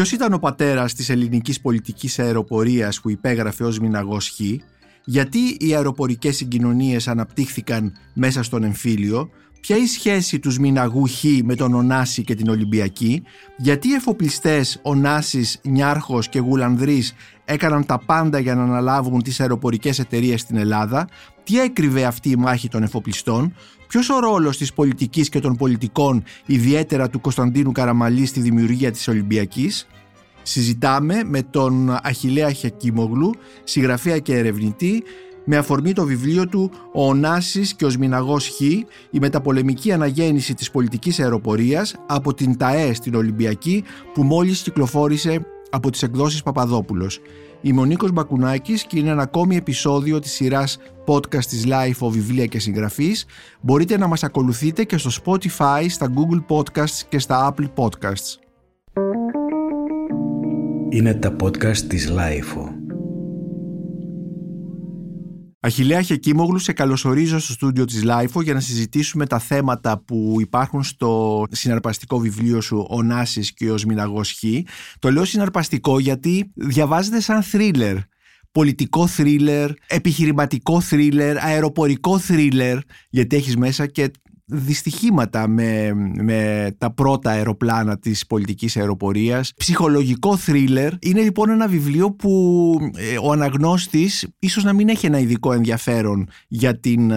Ποιος ήταν ο πατέρας της ελληνικής πολιτικής αεροπορίας που υπέγραφε ως Μηναγός Χ, γιατί οι αεροπορικές συγκοινωνίες αναπτύχθηκαν μέσα στον εμφύλιο, ποια η σχέση τους Μηναγού Χ με τον Ονάση και την Ολυμπιακή, γιατί οι εφοπλιστές Ονάσης, Νιάρχος και Γουλανδρής έκαναν τα πάντα για να αναλάβουν τις αεροπορικές εταιρείες στην Ελλάδα, τι έκρυβε αυτή η μάχη των εφοπλιστών, ποιος ο ρόλος της πολιτικής και των πολιτικών, ιδιαίτερα του Κωνσταντίνου Καραμαλή στη δημιουργία της Ολυμπιακής, Συζητάμε με τον Αχιλέα Χιακίμογλου, συγγραφέα και ερευνητή, με αφορμή το βιβλίο του «Ο Ωνάσης και ο Σμιναγός Χ, η μεταπολεμική αναγέννηση της πολιτικής αεροπορίας από την ΤΑΕ στην Ολυμπιακή που μόλις κυκλοφόρησε από τις εκδόσεις Παπαδόπουλος. Είμαι ο Νίκος Μπακουνάκης και είναι ένα ακόμη επεισόδιο της σειράς podcast της Life of Βιβλία και Συγγραφής. Μπορείτε να μας ακολουθείτε και στο Spotify, στα Google Podcasts και στα Apple Podcasts. Είναι τα podcast της LiFO. Αχιλλέα Χεκίμογλου, σε καλωσορίζω στο στούντιο της LiFO για να συζητήσουμε τα θέματα που υπάρχουν στο συναρπαστικό βιβλίο σου «Ο Ωνάσης και ο Σμηναγός Χ». Το λέω συναρπαστικό γιατί διαβάζεται σαν θρίλερ πολιτικό θρίλερ, επιχειρηματικό θρίλερ, αεροπορικό θρίλερ, γιατί έχεις μέσα και δυστυχήματα με, με τα πρώτα αεροπλάνα της πολιτικής αεροπορίας. Ψυχολογικό θρίλερ. Είναι λοιπόν ένα βιβλίο που ε, ο αναγνώστης ίσως να μην έχει ένα ειδικό ενδιαφέρον για την ε,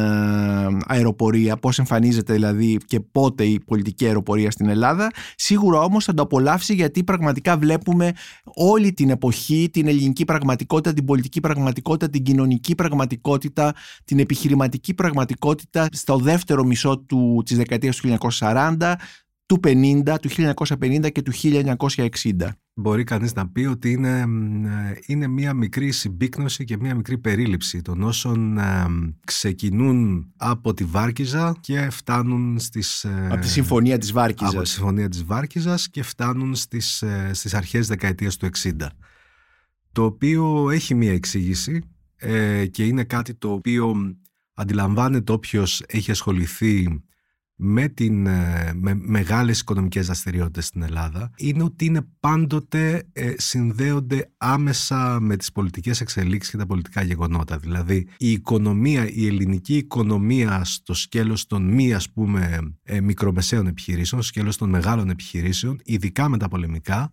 αεροπορία, πώς εμφανίζεται δηλαδή και πότε η πολιτική αεροπορία στην Ελλάδα. Σίγουρα όμως θα το απολαύσει γιατί πραγματικά βλέπουμε όλη την εποχή, την ελληνική πραγματικότητα, την πολιτική πραγματικότητα, την κοινωνική πραγματικότητα, την επιχειρηματική πραγματικότητα στο δεύτερο μισό του του, της δεκαετίας του 1940, του 50, του 1950 και του 1960. Μπορεί κανείς να πει ότι είναι, είναι μια μικρή συμπίκνωση και μια μικρή περίληψη των όσων ε, ξεκινούν από τη Βάρκιζα και φτάνουν στις... Ε, από τη Συμφωνία της Βάρκιζας. Από τη Συμφωνία της Βάρκιζας και φτάνουν στις, ε, στις αρχές δεκαετίας του 60. Το οποίο έχει μια εξήγηση ε, και είναι κάτι το οποίο αντιλαμβάνεται όποιος έχει ασχοληθεί με, την, ε, με μεγάλες οικονομικές δραστηριότητες στην Ελλάδα είναι ότι είναι πάντοτε ε, συνδέονται άμεσα με τις πολιτικές εξελίξεις και τα πολιτικά γεγονότα. Δηλαδή η οικονομία, η ελληνική οικονομία στο σκέλος των μη ας πούμε ε, μικρομεσαίων επιχειρήσεων, στο σκέλος των μεγάλων επιχειρήσεων, ειδικά με τα πολεμικά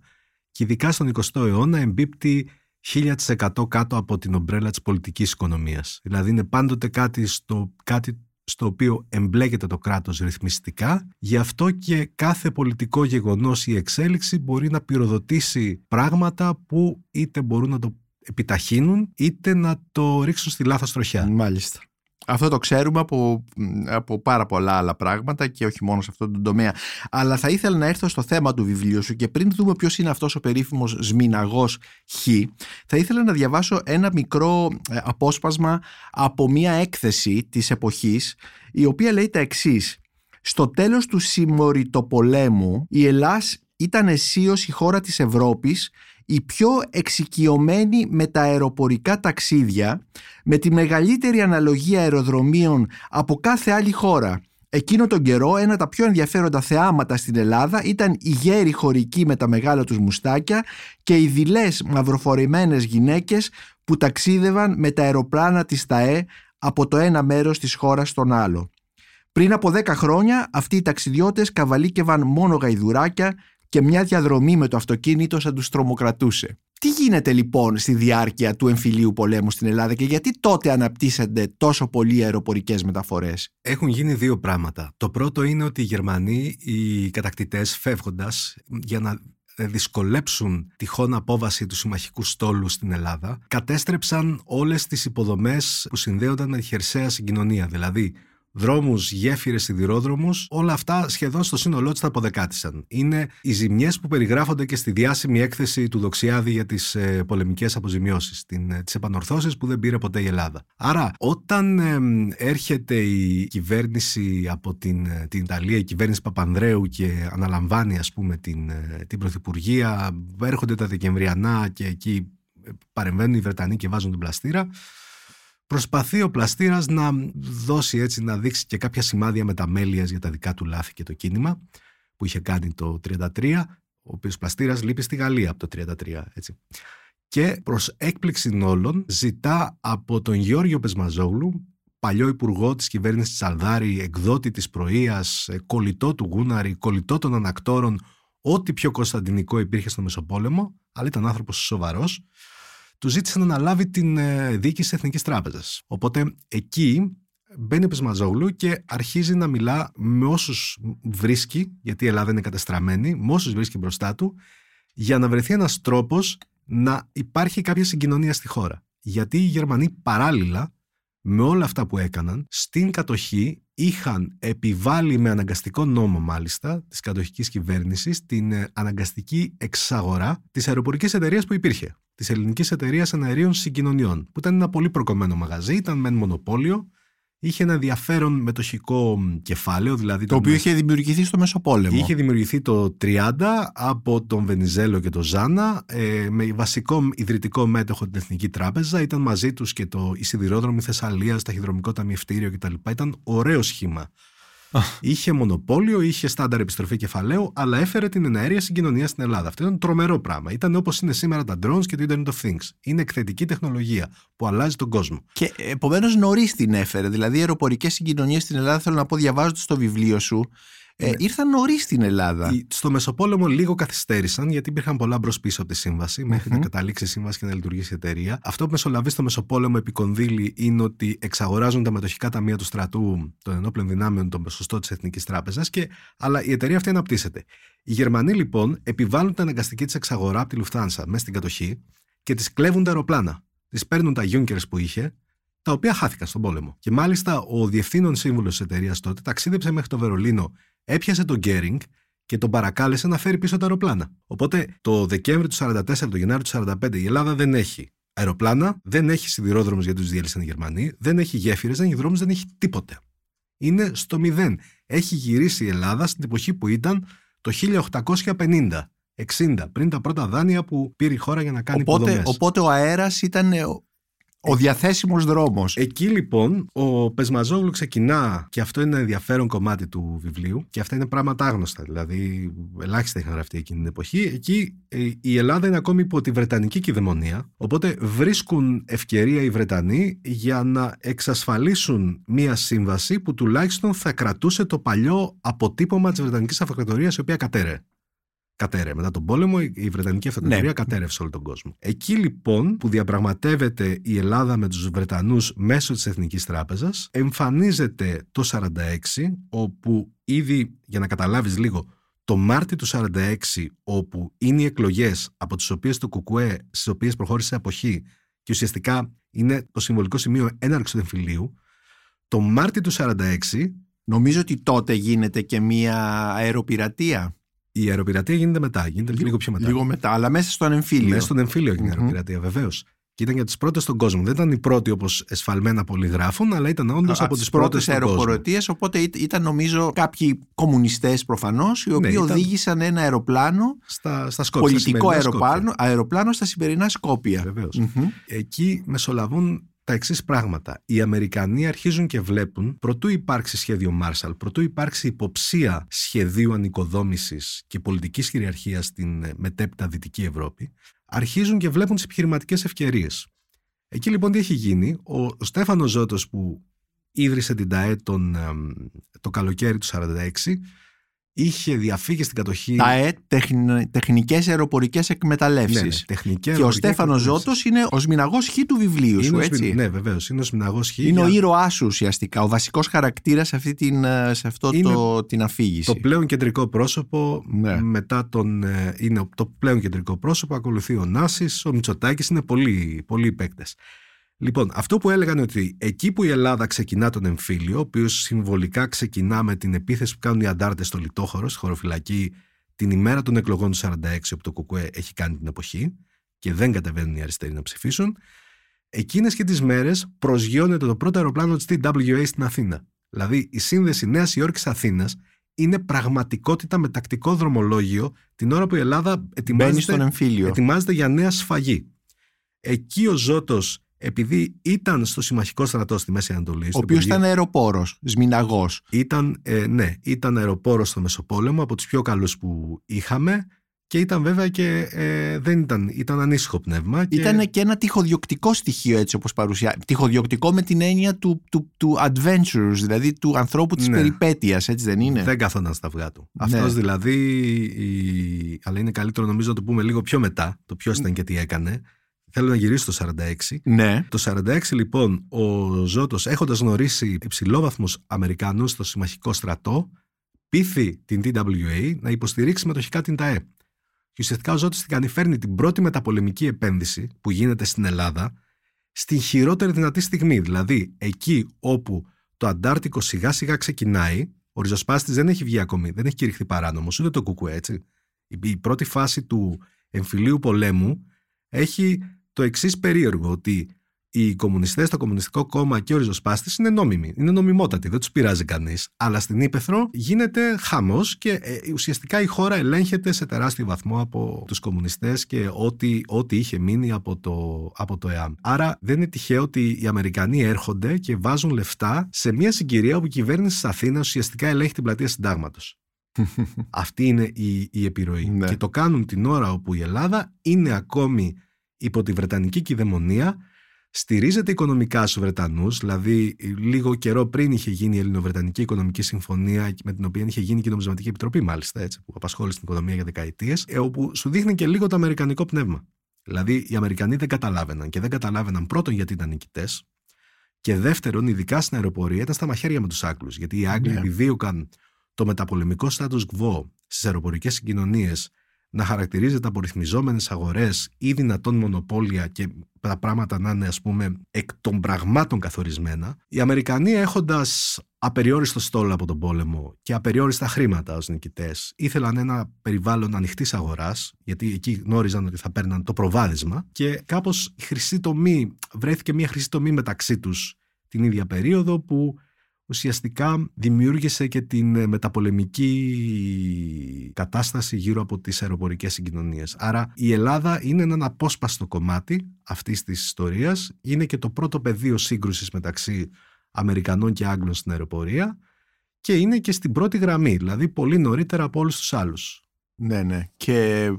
και ειδικά στον 20ο αιώνα εμπίπτει 1000% κάτω από την ομπρέλα της πολιτικής οικονομίας. Δηλαδή είναι πάντοτε κάτι στο, κάτι στο οποίο εμπλέκεται το κράτος ρυθμιστικά, γι' αυτό και κάθε πολιτικό γεγονός ή εξέλιξη μπορεί να πυροδοτήσει πράγματα που είτε μπορούν να το επιταχύνουν είτε να το ρίξουν στη λάθος τροχιά. Μάλιστα. Αυτό το ξέρουμε από, από πάρα πολλά άλλα πράγματα και όχι μόνο σε αυτόν τον τομέα. Αλλά θα ήθελα να έρθω στο θέμα του βιβλίου σου και πριν δούμε ποιος είναι αυτός ο περίφημος Σμιναγός Χ, θα ήθελα να διαβάσω ένα μικρό ε, απόσπασμα από μια έκθεση της εποχής η οποία λέει τα εξής. Στο τέλος του συμμοριτοπολέμου η Ελλάς ήταν αισίως η χώρα της Ευρώπης η πιο εξοικειωμένη με τα αεροπορικά ταξίδια, με τη μεγαλύτερη αναλογία αεροδρομίων από κάθε άλλη χώρα. Εκείνο τον καιρό ένα τα πιο ενδιαφέροντα θεάματα στην Ελλάδα ήταν οι γέροι χωρικοί με τα μεγάλα τους μουστάκια και οι δειλές μαυροφορημένες γυναίκες που ταξίδευαν με τα αεροπλάνα της ΤΑΕ από το ένα μέρος της χώρας στον άλλο. Πριν από 10 χρόνια αυτοί οι ταξιδιώτες καβαλίκευαν μόνο γαϊδουράκια και μια διαδρομή με το αυτοκίνητο σαν τους τρομοκρατούσε. Τι γίνεται λοιπόν στη διάρκεια του εμφυλίου πολέμου στην Ελλάδα και γιατί τότε αναπτύσσονται τόσο πολλοί αεροπορικές μεταφορές; Έχουν γίνει δύο πράγματα. Το πρώτο είναι ότι οι Γερμανοί, οι κατακτητές, φεύγοντας για να δυσκολέψουν τυχόν απόβαση του συμμαχικού στόλου στην Ελλάδα, κατέστρεψαν όλες τις υποδομές που συνδέονταν με τη χερσαία συγκοινωνία. Δηλαδή, δρόμους, γέφυρες, σιδηρόδρομους, όλα αυτά σχεδόν στο σύνολό του τα αποδεκάτησαν. Είναι οι ζημιές που περιγράφονται και στη διάσημη έκθεση του Δοξιάδη για τις ε, πολεμικές αποζημιώσεις, ε, τις επανορθώσεις που δεν πήρε ποτέ η Ελλάδα. Άρα, όταν ε, έρχεται η κυβέρνηση από την, ε, την Ιταλία, η κυβέρνηση Παπανδρέου και αναλαμβάνει, ας πούμε, την, ε, την Πρωθυπουργία, έρχονται τα Δεκεμβριανά και εκεί παρεμβαίνουν οι Βρετανοί και βάζουν την πλαστήρα. Προσπαθεί ο πλαστήρας να δώσει έτσι, να δείξει και κάποια σημάδια μεταμέλειας για τα δικά του λάθη και το κίνημα που είχε κάνει το 1933. ο οποίος πλαστήρας λείπει στη Γαλλία από το 1933. Έτσι. Και προς έκπληξη όλων, ζητά από τον Γιώργιο Πεσμαζόγλου, παλιό υπουργό της κυβέρνησης Τσαλδάρη, εκδότη της Πρωία, ε, κολλητό του Γούναρη, κολλητό των ανακτόρων, ό,τι πιο κωνσταντινικό υπήρχε στο Μεσοπόλεμο, αλλά ήταν άνθρωπος σοβαρός, του ζήτησε να αναλάβει την ε, διοίκηση Εθνικής Τράπεζας. Οπότε εκεί μπαίνει ο Πεσμαζόγλου και αρχίζει να μιλά με όσους βρίσκει, γιατί η Ελλάδα είναι κατεστραμμένη, με όσους βρίσκει μπροστά του, για να βρεθεί ένας τρόπος να υπάρχει κάποια συγκοινωνία στη χώρα. Γιατί οι Γερμανοί παράλληλα με όλα αυτά που έκαναν, στην κατοχή είχαν επιβάλει με αναγκαστικό νόμο μάλιστα της κατοχικής κυβέρνησης την ε, αναγκαστική εξαγορά της αεροπορικής εταιρείας που υπήρχε, της ελληνικής εταιρείας αναερίων συγκοινωνιών, που ήταν ένα πολύ προκομμένο μαγαζί, ήταν μεν μονοπόλιο, είχε ένα ενδιαφέρον μετοχικό κεφάλαιο. Δηλαδή το οποίο είχε δημιουργηθεί στο Μεσοπόλεμο. Είχε δημιουργηθεί το 30 από τον Βενιζέλο και τον Ζάνα ε, με βασικό ιδρυτικό μέτοχο την Εθνική Τράπεζα. Ήταν μαζί τους και το η Σιδηρόδρομη Θεσσαλίας, ταχυδρομικό ταμιευτήριο κτλ. Ήταν ωραίο σχήμα είχε μονοπόλιο, είχε στάνταρ επιστροφή κεφαλαίου, αλλά έφερε την εναέρια συγκοινωνία στην Ελλάδα. Αυτό ήταν τρομερό πράγμα. Ήταν όπως είναι σήμερα τα drones και το Internet of Things. Είναι εκθετική τεχνολογία που αλλάζει τον κόσμο. Και επομένως νωρίς την έφερε. Δηλαδή, οι αεροπορικές συγκοινωνίες στην Ελλάδα, θέλω να πω, διαβάζοντας το βιβλίο σου, ε, ναι. ήρθαν νωρίς στην Ελλάδα. Στο Μεσοπόλεμο λίγο καθυστέρησαν γιατί υπήρχαν πολλά μπρος πίσω από τη σύμβαση μέχρι να καταλήξει η σύμβαση και να λειτουργήσει η εταιρεία. Αυτό που μεσολαβεί στο Μεσοπόλεμο επικονδύλει είναι ότι εξαγοράζουν τα μετοχικά ταμεία του στρατού των ενόπλων δυνάμεων τον ποσοστό της Εθνικής Τράπεζας, αλλά η εταιρεία αυτή αναπτύσσεται. Οι Γερμανοί λοιπόν επιβάλλουν την αναγκαστική της εξαγορά από τη Λουφθάνσα μέσα στην κατοχή και της κλέβουν τα αεροπλάνα. Της παίρνουν τα Junkers που είχε, τα οποία χάθηκαν στον πόλεμο. Και μάλιστα ο διευθύνων σύμβουλος της εταιρείας τότε ταξίδεψε μέχρι το Βερολίνο έπιασε τον Γκέρινγκ και τον παρακάλεσε να φέρει πίσω τα αεροπλάνα. Οπότε το Δεκέμβρη του 1944, το Γενάρη του 1945, η Ελλάδα δεν έχει αεροπλάνα, δεν έχει σιδηρόδρομους γιατί τους διέλυσαν οι Γερμανοί, δεν έχει γέφυρες, δεν έχει δρόμους, δεν έχει τίποτε. Είναι στο μηδέν. Έχει γυρίσει η Ελλάδα στην εποχή που ήταν το 1850. 60, πριν τα πρώτα δάνεια που πήρε η χώρα για να κάνει οπότε, υποδομές. Οπότε ο αέρας ήταν ο διαθέσιμος δρόμος. Εκεί λοιπόν ο Πεσμαζόγλου ξεκινά, και αυτό είναι ένα ενδιαφέρον κομμάτι του βιβλίου, και αυτά είναι πράγματα άγνωστα. Δηλαδή, ελάχιστα είχαν γραφτεί εκείνη την εποχή. Εκεί ε, η Ελλάδα είναι ακόμη υπό τη Βρετανική κυδαιμονία. Οπότε βρίσκουν ευκαιρία οι Βρετανοί για να εξασφαλίσουν μία σύμβαση που τουλάχιστον θα κρατούσε το παλιό αποτύπωμα της Βρετανικής Αυτοκρατορία, η οποία κατέρε κατέρε. Μετά τον πόλεμο η Βρετανική Αυτοκρατορία ναι. κατέρευσε όλο τον κόσμο. Εκεί λοιπόν που διαπραγματεύεται η Ελλάδα με τους Βρετανούς μέσω της Εθνικής Τράπεζας εμφανίζεται το 46 όπου ήδη για να καταλάβεις λίγο το Μάρτιο του 46 όπου είναι οι εκλογές από τις οποίες το ΚΚΕ στις οποίες προχώρησε αποχή και ουσιαστικά είναι το συμβολικό σημείο έναρξης του εμφυλίου το Μάρτιο του 46 Νομίζω ότι τότε γίνεται και μία αεροπειρατεία η αεροπειρατεία γίνεται μετά, γίνεται λίγο, λίγο πιο μετά. Λίγο μετά, αλλά μέσα στον εμφύλιο. Μέσα στον εμφύλιο έγινε η αεροπειρατεία, βεβαίως. Και ήταν για τις πρώτες στον κόσμο. Δεν ήταν οι πρώτοι όπως εσφαλμένα πολλοί γράφουν, αλλά ήταν όντως από τις πρώτες αεροποροτίε. Οπότε ήταν νομίζω κάποιοι κομμουνιστές προφανώς, οι οποίοι ναι, οδήγησαν ένα αεροπλάνο. Στα, στα Σκόπια. Πολιτικό αεροπλάνο, αεροπλάνο στα σημερινά Σκόπια. Βεβαίως. Εκεί μεσολαβούν τα εξής πράγματα. Οι Αμερικανοί αρχίζουν και βλέπουν, προτού υπάρξει σχέδιο Marshall, προτού υπάρξει υποψία σχεδίου ανοικοδόμησης και πολιτικής κυριαρχίας στην ε, μετέπειτα Δυτική Ευρώπη, αρχίζουν και βλέπουν τις επιχειρηματικές ευκαιρίες. Εκεί λοιπόν τι έχει γίνει, ο Στέφανος Ζώτος που ίδρυσε την ΤΑΕ τον, το καλοκαίρι του 1946, είχε διαφύγει στην κατοχή. Τα ΕΤ, τεχνικές αεροπορικές εκμεταλλεύσεις. Ναι, ναι, και ο Στέφανος Ζώτος είναι ο σμιναγός χ του βιβλίου σου, έτσι. Ναι, βεβαίως. Είναι ο σμιναγός χ. Είναι για... ο ήρωάς σου ουσιαστικά. Ο βασικός χαρακτήρας σε, αυτή την, ε, σε αυτό το, την αφήγηση. Το πλέον κεντρικό πρόσωπο. Ναι. Μετά τον. Ε, είναι το πλέον κεντρικό πρόσωπο. Ακολουθεί ο Νάσης, ο Μητσοτάκης. Είναι πολλοί, πολλοί παίκτες. Λοιπόν, αυτό που έλεγαν ότι εκεί που η Ελλάδα ξεκινά τον εμφύλιο, ο οποίος συμβολικά ξεκινά με την επίθεση που κάνουν οι αντάρτες στο Λιτόχωρο, στη χωροφυλακή, την ημέρα των εκλογών του 46, όπου το ΚΚΕ έχει κάνει την εποχή και δεν κατεβαίνουν οι αριστεροί να ψηφίσουν, εκείνες και τις μέρες προσγειώνεται το πρώτο αεροπλάνο της TWA στην Αθήνα. Δηλαδή, η σύνδεση Νέας Υόρκης Αθήνας είναι πραγματικότητα με τακτικό δρομολόγιο την ώρα που η Ελλάδα ετοιμάζεται, ετοιμάζεται για νέα σφαγή. Εκεί ο Ζώτος επειδή ήταν στο συμμαχικό στρατό στη Μέση Ανατολή. Ο οποίος ήταν αεροπόρος, σμιναγός. Ήταν, ε, ναι, ήταν αεροπόρος στο Μεσοπόλεμο, από τους πιο καλούς που είχαμε και ήταν βέβαια και ε, δεν ήταν, ήταν ανήσυχο πνεύμα. Και... Ήταν και ένα τυχοδιοκτικό στοιχείο έτσι όπως παρουσιάζει. Τυχοδιοκτικό με την έννοια του, του, του adventures, δηλαδή του ανθρώπου της ναι. περιπέτειας, έτσι δεν είναι; Δεν καθόταν στα αυγά του. Ναι. Αυτός δηλαδή, η... αλλά είναι καλύτερο νομίζω να το πούμε λίγο πιο μετά, το ποιος ήταν και τι έκανε. Θέλω να γυρίσω το 46. Ναι. Το 46 λοιπόν ο Ζώτος έχοντας γνωρίσει υψηλόβαθμους Αμερικανούς στο συμμαχικό στρατό πείθει την TWA να υποστηρίξει μετοχικά την ΤΑΕ. Και ουσιαστικά ο Ζώτης την κάνει φέρνει την πρώτη μεταπολεμική επένδυση που γίνεται στην Ελλάδα στην χειρότερη δυνατή στιγμή. Δηλαδή εκεί όπου το Αντάρτικο σιγά σιγά ξεκινάει, ο ριζοσπάστης δεν έχει βγει ακόμη, δεν έχει κηρυχθεί παράνομος, ούτε το κουκουέ έτσι. Η πρώτη φάση του εμφυλίου πολέμου έχει το εξής περίεργο, ότι οι κομμουνιστές, το Κομμουνιστικό Κόμμα και ο ριζοσπάστης είναι νόμιμοι. Είναι νομιμότατοι, δεν τους πειράζει κανείς. Αλλά στην Ήπεθρο γίνεται χαμός και ε, ουσιαστικά η χώρα ελέγχεται σε τεράστιο βαθμό από τους κομμουνιστές και ό,τι, ό,τι είχε μείνει από το, από το ΕΑΜ. Άρα δεν είναι τυχαίο ότι οι Αμερικανοί έρχονται και βάζουν λεφτά σε μια συγκυρία όπου η κυβέρνηση της Αθήνας ουσιαστικά ελέγχει την πλατεία Συντάγματος. Αυτή είναι η, η επιρροή. Ναι. Και το κάνουν την ώρα όπου η Ελλάδα είναι ακόμη υπό τη Βρετανική κυδαιμονία στηρίζεται οικονομικά στους Βρετανούς, δηλαδή λίγο καιρό πριν είχε γίνει η Ελληνοβρετανική Οικονομική Συμφωνία με την οποία είχε γίνει και η Νομισματική Επιτροπή μάλιστα, έτσι, που απασχόλησε την οικονομία για δεκαετίες, ε, όπου σου δείχνει και λίγο το αμερικανικό πνεύμα. Δηλαδή οι Αμερικανοί δεν καταλάβαιναν και δεν καταλάβαιναν πρώτον γιατί ήταν νικητές. Και δεύτερον, ειδικά στην αεροπορία, ήταν στα μαχαίρια με τους Άγγλους. Γιατί οι Άγγλοι yeah. Ναι. επιδίωκαν το μεταπολεμικό status quo στις αεροπορικές συγκοινωνίες να χαρακτηρίζεται από ρυθμιζόμενες αγορές ή δυνατόν μονοπόλια και τα πράγματα να είναι ας πούμε εκ των πραγμάτων καθορισμένα, οι Αμερικανοί έχοντας απεριόριστο στόλο από τον πόλεμο και απεριόριστα χρήματα ως νικητές ήθελαν ένα περιβάλλον ανοιχτής αγοράς γιατί εκεί γνώριζαν ότι θα παίρναν το προβάδισμα και κάπως η χρυσή τομή, βρέθηκε μια χρυσή τομή μεταξύ τους την ίδια περίοδο που ουσιαστικά δημιούργησε και την ε, μεταπολεμική κατάσταση γύρω από τις αεροπορικές συγκοινωνίες. Άρα η Ελλάδα είναι ένα απόσπαστο κομμάτι αυτής της ιστορίας, είναι και το πρώτο πεδίο σύγκρουσης μεταξύ Αμερικανών και Άγγλων στην αεροπορία και είναι και στην πρώτη γραμμή, δηλαδή πολύ νωρίτερα από όλους τους άλλους. Ναι, ναι. Και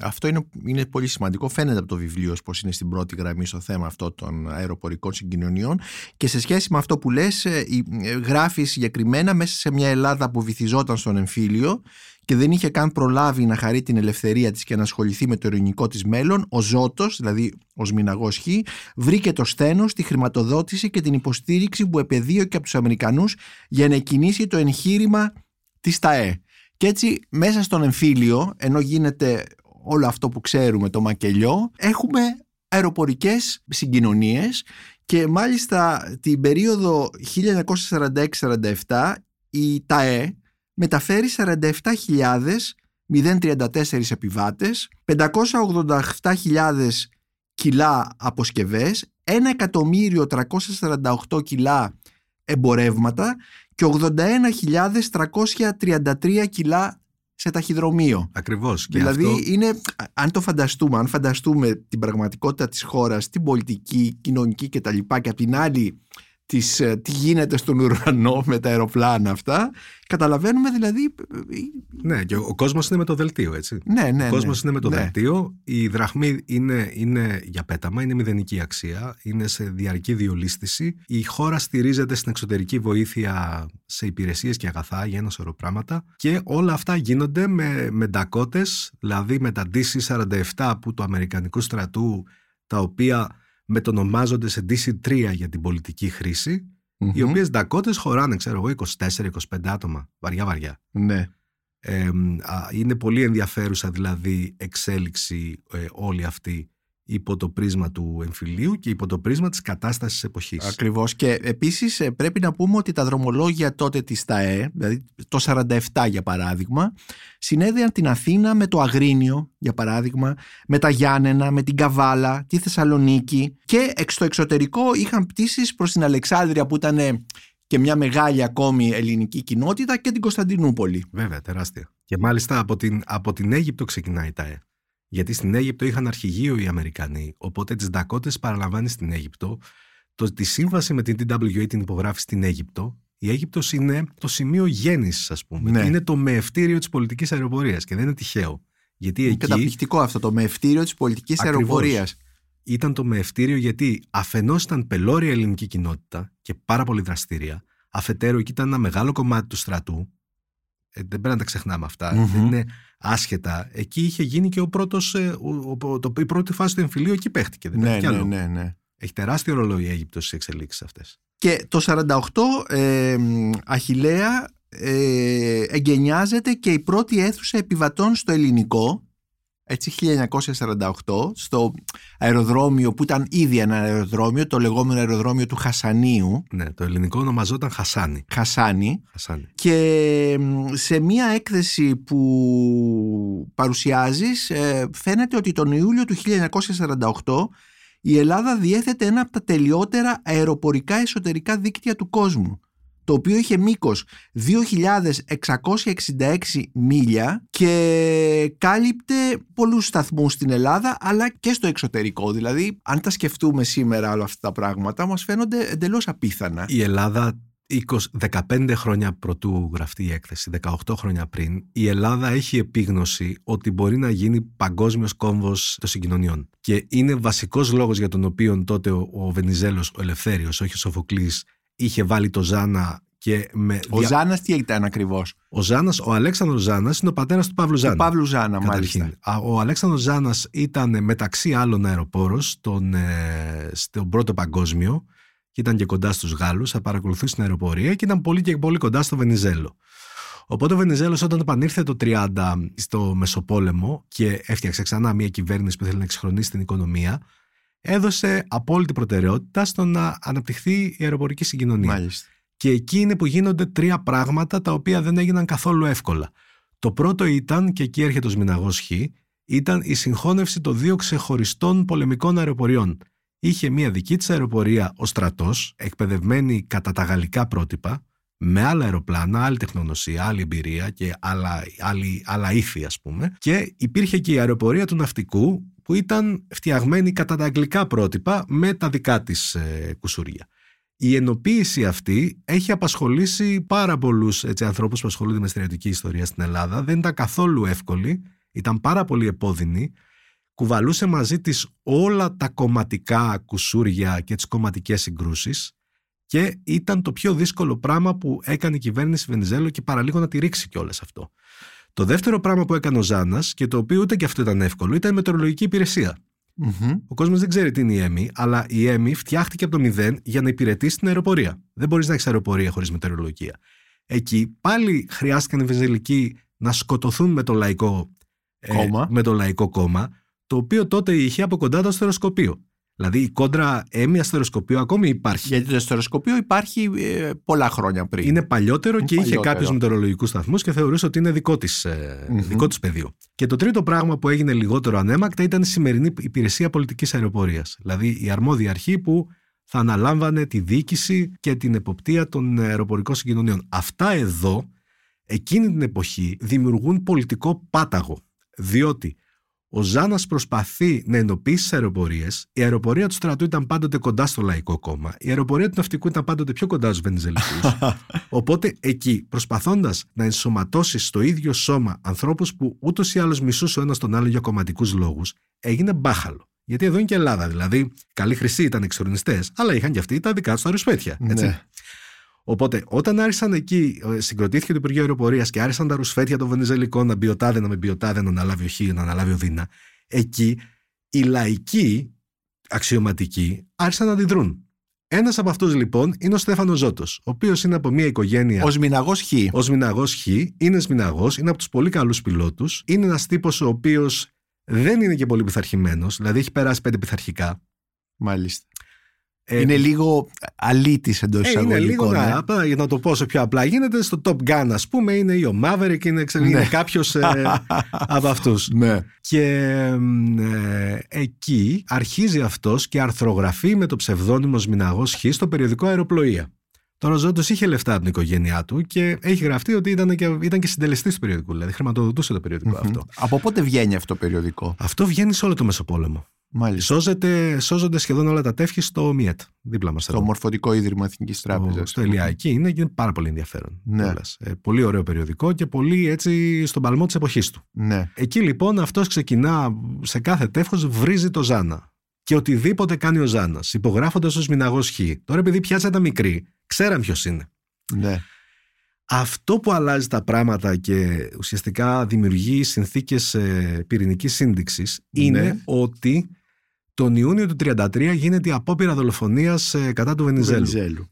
αυτό είναι, είναι πολύ σημαντικό. Φαίνεται από το βιβλίο πώ είναι στην πρώτη γραμμή στο θέμα αυτό των αεροπορικών συγκοινωνιών. Και σε σχέση με αυτό που λες, ε, ε, γράφει συγκεκριμένα μέσα σε μια Ελλάδα που βυθιζόταν στον εμφύλιο και δεν είχε καν προλάβει να χαρεί την ελευθερία της και να ασχοληθεί με το ειρηνικό της μέλλον, ο Ζώτος, δηλαδή ο Σμιναγός Χ, βρήκε το στένος, τη χρηματοδότηση και την υποστήριξη που επεδίωκε από τους Αμερικανούς για να εκκινήσει το εγχείρημα της ΤΑΕ. Και έτσι μέσα στον εμφύλιο, ενώ γίνεται όλο αυτό που ξέρουμε, το μακελιό, έχουμε αεροπορικές συγκοινωνίες και μάλιστα την περίοδο 1946-47 η ΤΑΕ μεταφέρει 47.034 επιβάτες, 587.000 κιλά αποσκευές, 1.348 κιλά εμπορεύματα και 81.333 κιλά σε ταχυδρομείο. Ακριβώς. Δηλαδή, αυτό... είναι, αν το φανταστούμε, αν φανταστούμε την πραγματικότητα της χώρας, την πολιτική, κοινωνική κτλ. Και, και απ' την άλλη της, ε, τι γίνεται στον ουρανό με τα αεροπλάνα αυτά. Καταλαβαίνουμε δηλαδή. Ε, ε, ναι, και ο, κόσμος είναι με το δελτίο, έτσι. Ναι, ναι. Ο κόσμος ναι, είναι με το ναι. δελτίο. Η δραχμή είναι, είναι για πέταμα, είναι μηδενική αξία, είναι σε διαρκή διολίστηση. Η χώρα στηρίζεται στην εξωτερική βοήθεια σε υπηρεσίες και αγαθά για ένα σωρό πράγματα. Και όλα αυτά γίνονται με, με δηλαδή με τα DC-47 που του Αμερικανικού στρατού, τα οποία μετονομάζονται σε DC3 για την πολιτική οι οποίες ντακώτες χωράνε, ξέρω εγώ, 24-25 άτομα, βαριά-βαριά. Ναι. είναι πολύ ενδιαφέρουσα δηλαδή εξέλιξη ε, όλη αυτή υπό το πρίσμα του εμφυλίου και υπό το πρίσμα της κατάστασης εποχής. Ακριβώς και επίσης ε, πρέπει να πούμε ότι τα δρομολόγια τότε της ΤΑΕ, δηλαδή το 47 για παράδειγμα, συνέδεαν την Αθήνα με το Αγρίνιο για παράδειγμα, με τα Γιάννενα, με την Καβάλα, τη Θεσσαλονίκη και στο εξωτερικό είχαν πτήσεις προς την Αλεξάνδρεια που ήταν και μια μεγάλη ακόμη ελληνική κοινότητα και την Κωνσταντινούπολη. Βέβαια, τεράστια. Και μάλιστα από την, από την Αίγυπτο ξεκινάει η ΤΑΕ. Γιατί στην Αίγυπτο είχαν αρχηγείο οι Αμερικανοί, οπότε τις Ντακότες παραλαμβάνει στην Αίγυπτο. Το, τη σύμβαση με την TWA την υπογράφει στην Αίγυπτο. Η Αίγυπτος είναι το σημείο γέννησης, ας πούμε. Ναι. Είναι το μεευτήριο της πολιτικής αεροπορίας και δεν είναι τυχαίο. Γιατί Είναι εκεί καταπληκτικό αυτό το μευτήριο της πολιτικής Ακριβώς. αεροπορίας. ήταν το μεευτήριο γιατί αφενός ήταν πελώρια ελληνική κοινότητα και πάρα πολύ δραστήρια. Αφετέρου εκεί ήταν ένα μεγάλο κομμάτι του στρατού. Ε, δεν πρέπει να τα ξεχνάμε αυτά. Μμμ. Δεν είναι άσχετα. Εκεί είχε γίνει και ο πρώτος, ε, ο, ο- το, η πρώτη φάση του εμφυλίου εκεί παίχτηκε. Δεν Ναι, έχει κι ναι, άλλο. ναι, ναι. Έχει τεράστιο ρόλο η Αίγυπτος στις εξελίξεις αυτές. Και το 48 ε, μ, Αχιλλέα ε, εγκαινιάζεται και η πρώτη αίθουσα επιβατών στο ελληνικό έτσι 1948 στο αεροδρόμιο που ήταν ήδη ένα αεροδρόμιο το λεγόμενο αεροδρόμιο του Χασανίου Ναι, το ελληνικό ονομαζόταν Χασάνι. Χασάνι Χασάνι. και μ, σε μία έκθεση που παρουσιάζεις ε, φαίνεται ότι τον Ιούλιο του 1948 η Ελλάδα διέθετε ένα από τα τελειότερα αεροπορικά εσωτερικά δίκτυα του κόσμου το οποίο είχε μήκος 2.666 μίλια και κάλυπτε πολλούς σταθμούς στην Ελλάδα αλλά και στο εξωτερικό. Δηλαδή, αν τα σκεφτούμε σήμερα όλα αυτά τα πράγματα, μας φαίνονται εντελώς απίθανα. Η Ελλάδα 20, 15 χρόνια πρωτού γραφτεί η έκθεση, 18 χρόνια πριν, η Ελλάδα έχει επίγνωση ότι μπορεί να γίνει παγκόσμιος κόμβος των συγκοινωνιών. Και είναι βασικός λόγος για τον οποίο τότε ο, ο Βενιζέλος, ο Ελευθέριος, όχι ο Σοφοκλής, είχε βάλει το Ζάνα και με... Ο δια- Ζάνας τι ήταν ακριβώς; ο Ζάνας, ο Αλέξανδρος Ζάνας είναι ο πατέρας του Παύλου Ζάνα. Ο Παύλου Ζάνα, Καταρχήν. μάλιστα. Α, Ο Αλέξανδρος Ζάνας ήταν μεταξύ άλλων αεροπόρος στον, ε, στον πρώτο παγκόσμιο και ήταν και κοντά στους Γάλλους, θα παρακολουθούσε την αεροπορία και ήταν πολύ και πολύ κοντά στο Βενιζέλο. Οπότε ο Βενιζέλος όταν επανήρθε το 30 στο Μεσοπόλεμο και έφτιαξε ξανά μια κυβέρνηση που θέλει να εξυγχρονίσει την οικονομία, έδωσε απόλυτη προτεραιότητα στο να αναπτυχθεί η αεροπορική συγκοινωνία. Μάλιστα. Και εκεί είναι που γίνονται τρία πράγματα τα οποία δεν έγιναν καθόλου εύκολα. Το πρώτο ήταν, και εκεί έρχεται ο Σμιναγός Χ, ήταν η συγχώνευση των δύο ξεχωριστών πολεμικών αεροποριών. Είχε μία δική της αεροπορία ο στρατός, εκπαιδευμένη κατά τα γαλλικά πρότυπα, με άλλα αεροπλάνα, άλλη τεχνογνωσία, άλλη εμπειρία και άλλα, άλλη, άλλα ήθη ας πούμε. Και υπήρχε και η αεροπορία του ναυτικού που ήταν φτιαγμένη κατά τα αγγλικά πρότυπα με τα δικά της ε, κουσούρια. Η ενοποίηση αυτή έχει απασχολήσει πάρα πολλούς ανθρώπους που ασχολούνται με στρατιωτική ιστορία στην Ελλάδα. Δεν ήταν καθόλου εύκολη, ήταν πάρα πολύ επώδυνη. Κουβαλούσε μαζί της όλα τα κομματικά κουσούρια και τις κομματικές συγκρούσεις και ήταν το πιο δύσκολο πράγμα που έκανε η κυβέρνηση Βενιζέλο και παραλίγο να τη ρίξει κιόλας αυτό. Το δεύτερο πράγμα που έκανε ο Ζάνας και το οποίο ούτε και αυτό ήταν εύκολο ήταν η μετεωρολογική υπηρεσία. Μμμ. Ο κόσμος δεν ξέρει τι είναι η ΕΜΗ, αλλά η ΕΜΗ φτιάχτηκε από το μηδέν για να υπηρετήσει την αεροπορία. Δεν μπορείς να έχεις αεροπορία χωρίς μετεωρολογία. Εκεί πάλι χρειάστηκαν οι Βενζελικοί να σκοτωθούν με το λαϊκό, ε, Κόμμα. με το λαϊκό κόμμα, το οποίο τότε είχε από κοντά το αστεροσκοπείο. Δηλαδή η κόντρα έμει αστεροσκοπείο ακόμη υπάρχει. Γιατί το εσωτεροσκοπείο υπάρχει ε, πολλά χρόνια πριν. Είναι παλιότερο Είναι και είχε παλιότερο. κάποιους μετεωρολογικούς σταθμούς και θεωρούσε ότι είναι δικό της ε, Μμμ. δικό της πεδίο. Και το τρίτο πράγμα που έγινε λιγότερο ανέμακτα ήταν η σημερινή υπηρεσία πολιτικής αεροπορίας. Δηλαδή η αρμόδια αρχή που θα αναλάμβανε τη διοίκηση και την εποπτεία των αεροπορικών συγκοινωνιών. Αυτά εδώ, εκείνη την εποχή, δημιουργούν πολιτικό πάταγο. Διότι ο Ζάνας προσπαθεί να ενοποιήσει τις αεροπορίες. Η αεροπορία του στρατού ήταν πάντοτε κοντά στο Λαϊκό Κόμμα. Η αεροπορία του ναυτικού ήταν πάντοτε πιο κοντά στους Βενιζελικούς. Οπότε εκεί, προσπαθώντας να ενσωματώσει στο ίδιο σώμα ανθρώπους που ούτως ή άλλως μισούσε ο ένας τον άλλο για κομματικούς λόγους, έγινε μπάχαλο. Γιατί εδώ είναι και Ελλάδα. Δηλαδή, καλοί χρυσοί ήταν εξορνιστέ, αλλά είχαν και αυτοί τα δικά τους τα ρουσφέτια. Έτσι. Ναι. Οπότε, όταν άρχισαν εκεί, ε, συγκροτήθηκε το Υπουργείο Αεροπορίας και άρχισαν τα ρουσφέτια των Βενιζελικών να μπει ο τάδε, να μην μπει ο τάδε, να αναλάβει ο Χ, να αναλάβει ο Δίνα, εκεί οι λαϊκοί αξιωματικοί άρχισαν να αντιδρούν. Ένας από αυτούς λοιπόν είναι ο Στέφανος Ζώτος, ο οποίος είναι από μια οικογένεια. Ο Σμιναγός Χ. Ο Σμιναγός Χ είναι Σμιναγός, είναι από τους πολύ καλούς πιλότους. Είναι ένας τύπος ο οποίος δεν είναι και πολύ πειθαρχημένος, δηλαδή έχει περάσει πέντε πειθαρχικά. Μάλιστα. Ε, είναι λίγο αλήτης εντός ε, είναι εισαγωγικών. λίγο ε. να, απλά, για να το πω όσο πιο απλά γίνεται. Στο Top Gun, ας πούμε, είναι ή ο Maverick, είναι, ξέρω, Ναι. είναι κάποιο από αυτούς. Ναι. Και μ, ε, εκεί αρχίζει αυτός και αρθρογραφεί με το ψευδόνυμο Σμιναγός Χ στο περιοδικό Αεροπλοεία. Τώρα ο Ζώντος είχε λεφτά από την οικογένειά του και έχει γραφτεί ότι ήταν και, ήταν και συντελεστής του περιοδικού, δηλαδή χρηματοδοτούσε το περιοδικο αυτό. Από πότε βγαίνει αυτό το περιοδικό; Αυτό βγαίνει σε όλο το Μεσοπόλεμο. Μάλιστα. Σώζεται, σώζονται σχεδόν όλα τα τεύχη στο ΜΙΕΤ, δίπλα μας. Το Μορφωτικό Ίδρυμα Εθνικής Τράπεζας. Στο Ελιά. Εκεί είναι και είναι πάρα πολύ ενδιαφέρον. Ναι. κιόλας. Ε, πολύ ωραίο περιοδικό και πολύ έτσι στον παλμό της εποχής του. Ναι. Εκεί λοιπόν αυτός ξεκινά σε κάθε τεύχος, βρίζει το Ζάνα. Και οτιδήποτε κάνει ο Ζάνας, υπογράφοντας ως μηναγός Χ. Τώρα επειδή πιάτσα τα μικρή, ξέραν ποιος είναι. ναι. Αυτό που αλλάζει τα πράγματα και ουσιαστικά δημιουργεί συνθήκες ε, πυρηνικής σύνδεξης είναι Ναι. ότι τον Ιούνιο του 1933 γίνεται η απόπειρα δολοφονίας ε, κατά του Βενιζέλου. Βενιζέλου.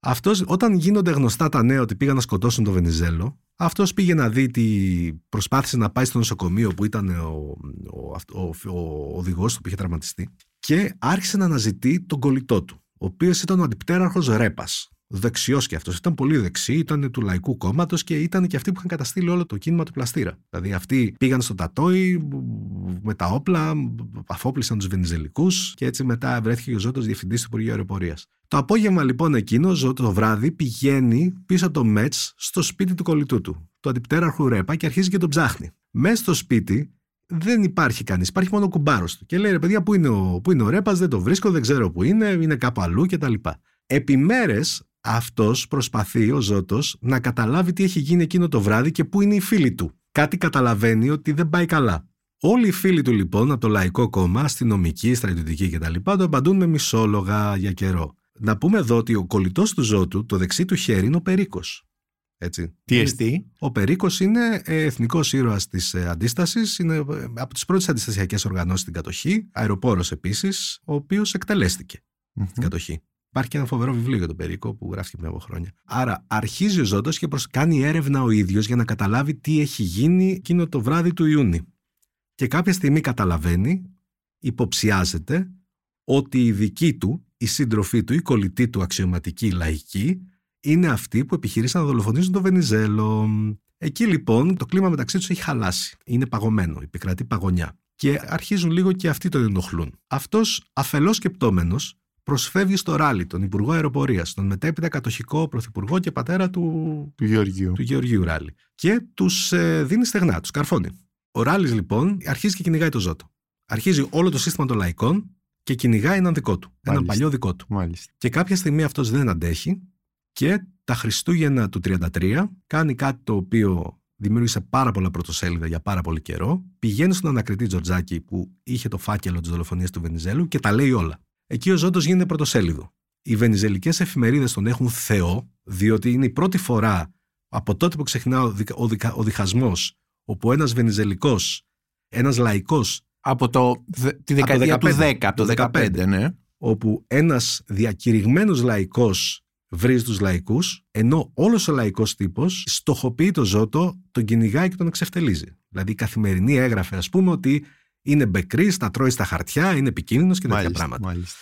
Αυτός, όταν γίνονται γνωστά τα νέα ότι πήγαν να σκοτώσουν τον Βενιζέλο, αυτός πήγε να δει τι προσπάθησε να πάει στο νοσοκομείο που ήταν ο, ο, αυτ- ο, ο οδηγός του που είχε τραυματιστεί και άρχισε να αναζητεί τον κολλητό του, ο οποίος ήταν ο αντιπτέραρχος Ρέπας. Δεξιός και αυτός. Ήταν πολύ δεξί, ήταν του Λαϊκού Κόμματος και ήταν και αυτοί που είχαν καταστήλει όλο το κίνημα του πλαστήρα. Δηλαδή αυτοί πήγαν στο Τατόι με τα όπλα, αφόπλησαν τους Βενιζελικούς και έτσι μετά βρέθηκε και ο Ζώτος διευθυντής του Υπουργείου Αεροπορίας. Το απόγευμα λοιπόν εκείνο, ο Ζώτο το βράδυ, πηγαίνει πίσω από το Μέτς στο σπίτι του κολλητού του, του αντιπτέραρχου Ρέπα και αρχίζει και τον ψάχνει. Μέσα στο σπίτι δεν υπάρχει κανείς, υπάρχει μόνο ο κουμπάρος του. Και λέει ρε παιδιά, πού είναι ο, πού είναι ο Ρέπας, δεν το βρίσκω, δεν ξέρω πού είναι, είναι κάπου αλλού κτλ. Επί μέρες αυτός προσπαθεί ο Ζώτος να καταλάβει τι έχει γίνει εκείνο το βράδυ και πού είναι οι φίλοι του. Κάτι καταλαβαίνει ότι δεν πάει καλά. Όλοι οι φίλοι του λοιπόν από το Λαϊκό Κόμμα, αστυνομικοί, στρατιωτικοί κτλ. το απαντούν με μισόλογα για καιρό. Να πούμε εδώ ότι ο κολλητός του Ζώτου, το δεξί του χέρι, είναι ο Περίκος. Έτσι. Τι Είναι- εστί; ο Περίκος είναι ε, εθνικός ήρωας της ε, αντίστασης, είναι ε, από τις πρώτες αντιστασιακές οργανώσεις στην κατοχή, αεροπόρος επίσης, ο οποίος εκτελέστηκε στην κατοχή. Υπάρχει και ένα φοβερό βιβλίο για τον Περίκο που γράφτηκε πριν από χρόνια. Άρα αρχίζει ο Ζώτος και προς... κάνει έρευνα ο ίδιος για να καταλάβει τι έχει γίνει εκείνο το βράδυ του Ιούνιου. Και κάποια στιγμή καταλαβαίνει, υποψιάζεται, ότι η δική του, η σύντροφή του, η κολλητή του αξιωματική λαϊκή, είναι αυτοί που επιχειρήσαν να δολοφονήσουν τον Βενιζέλο. Εκεί λοιπόν το κλίμα μεταξύ τους έχει χαλάσει. Είναι παγωμένο, επικρατεί παγωνιά. Και αρχίζουν λίγο και αυτοί τον ενοχλούν. Αυτός αφελώς σκεπτόμενος προσφεύγει στο Ράλι, τον Υπουργό Αεροπορίας, τον μετέπειτα κατοχικό πρωθυπουργό και πατέρα του, Του Γεωργίου. του Γεωργίου Ράλι. Και τους ε, δίνει στεγνά, τους καρφώνει. Ο Ράλι λοιπόν αρχίζει και κυνηγάει το Ζώτο. Αρχίζει όλο το σύστημα των λαϊκών και κυνηγάει έναν δικό του. Έναν Μάλιστα. παλιό δικό του. Μάλιστα. Και κάποια στιγμή αυτός δεν αντέχει και τα Χριστούγεννα του 33 κάνει κάτι το οποίο δημιούργησε πάρα πολλά πρωτοσέλιδα για πάρα πολύ καιρό. Πηγαίνει στον ανακριτή Τζορτζάκη που είχε το φάκελο της δολοφονίας του Βενιζέλου και τα λέει όλα. Εκεί ο Ζώτος γίνεται πρωτοσέλιδο. Οι βενιζελικές εφημερίδες τον έχουν θεό, διότι είναι η πρώτη φορά από τότε που ξεκινά ο, δικα- ο, δικα- ο διχασμός, όπου ένας βενιζελικός, ένας λαϊκός Από το, δε- τη δεκαετία του 10, από το 15, ναι. όπου ένας διακηρυγμένος λαϊκός βρίζει τους λαϊκούς, ενώ όλος ο λαϊκός τύπος στοχοποιεί το Ζώτο, τον κυνηγάει και τον εξευτελίζει. Δηλαδή η καθημερινή έγραφε ας πούμε ότι είναι μπεκρής, τα τρώει στα χαρτιά, είναι επικίνδυνος και τέτοια Μάλιστα, πράγματα. μάλιστα.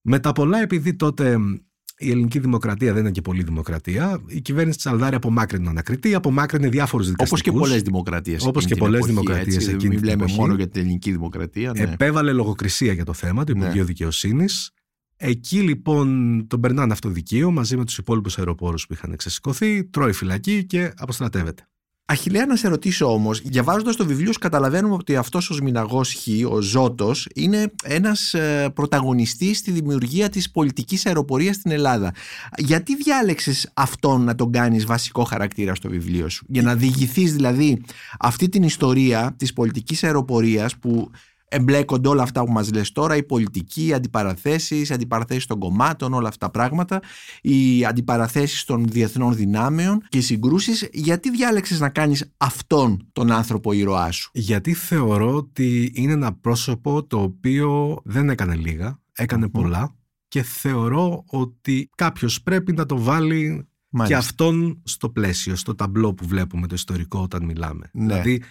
Με τα πολλά, επειδή τότε μ, η ελληνική δημοκρατία δεν ήταν και πολύ δημοκρατία, η κυβέρνηση της Αλδάρη απομάκρυνε τον ανακριτή, απομάκρυνε διάφορους Όπως δικαστικούς. και πολλές δημοκρατίες. Όπως και πολλές δημοκρατίες εκείνη Μην την λέμε εποχή. μόνο για την ελληνική δημοκρατία. Ναι. Επέβαλε λογοκρισία για το θέμα, το Ναι. Υπουργείο Δικαιοσύνης. Εκεί λοιπόν τον περνάνε αυτό δικείο μαζί με τους υπόλοιπους αεροπόρους που είχαν εξεσηκωθεί, τρώει φυλακή και αποστρατεύεται. Αχιλέα, να σε ρωτήσω όμως, διαβάζοντας το βιβλίο, σου καταλαβαίνουμε ότι αυτός ο Σμιναγός Χ, ο Ζώτος, είναι ένας ε, πρωταγωνιστής στη δημιουργία της πολιτικής αεροπορίας στην Ελλάδα. Γιατί διάλεξες αυτόν να τον κάνεις βασικό χαρακτήρα στο βιβλίο σου, Για να διηγηθείς δηλαδή αυτή την ιστορία της πολιτικής αεροπορίας που εμπλέκονται όλα αυτά που μας λες τώρα, η πολιτική, οι αντιπαραθέσεις, οι αντιπαραθέσεις των κομμάτων, όλα αυτά τα πράγματα, οι αντιπαραθέσεις των διεθνών δυνάμεων και οι συγκρούσεις. Γιατί διάλεξες να κάνεις αυτόν τον άνθρωπο ήρωά σου; Γιατί θεωρώ ότι είναι ένα πρόσωπο το οποίο δεν έκανε λίγα, έκανε Μμμ. πολλά και θεωρώ ότι κάποιος πρέπει να το βάλει και Μάλιστα. αυτόν στο πλαίσιο, στο ταμπλό που βλέπουμε το ιστορικό όταν μιλάμε. Ναι. Δηλαδή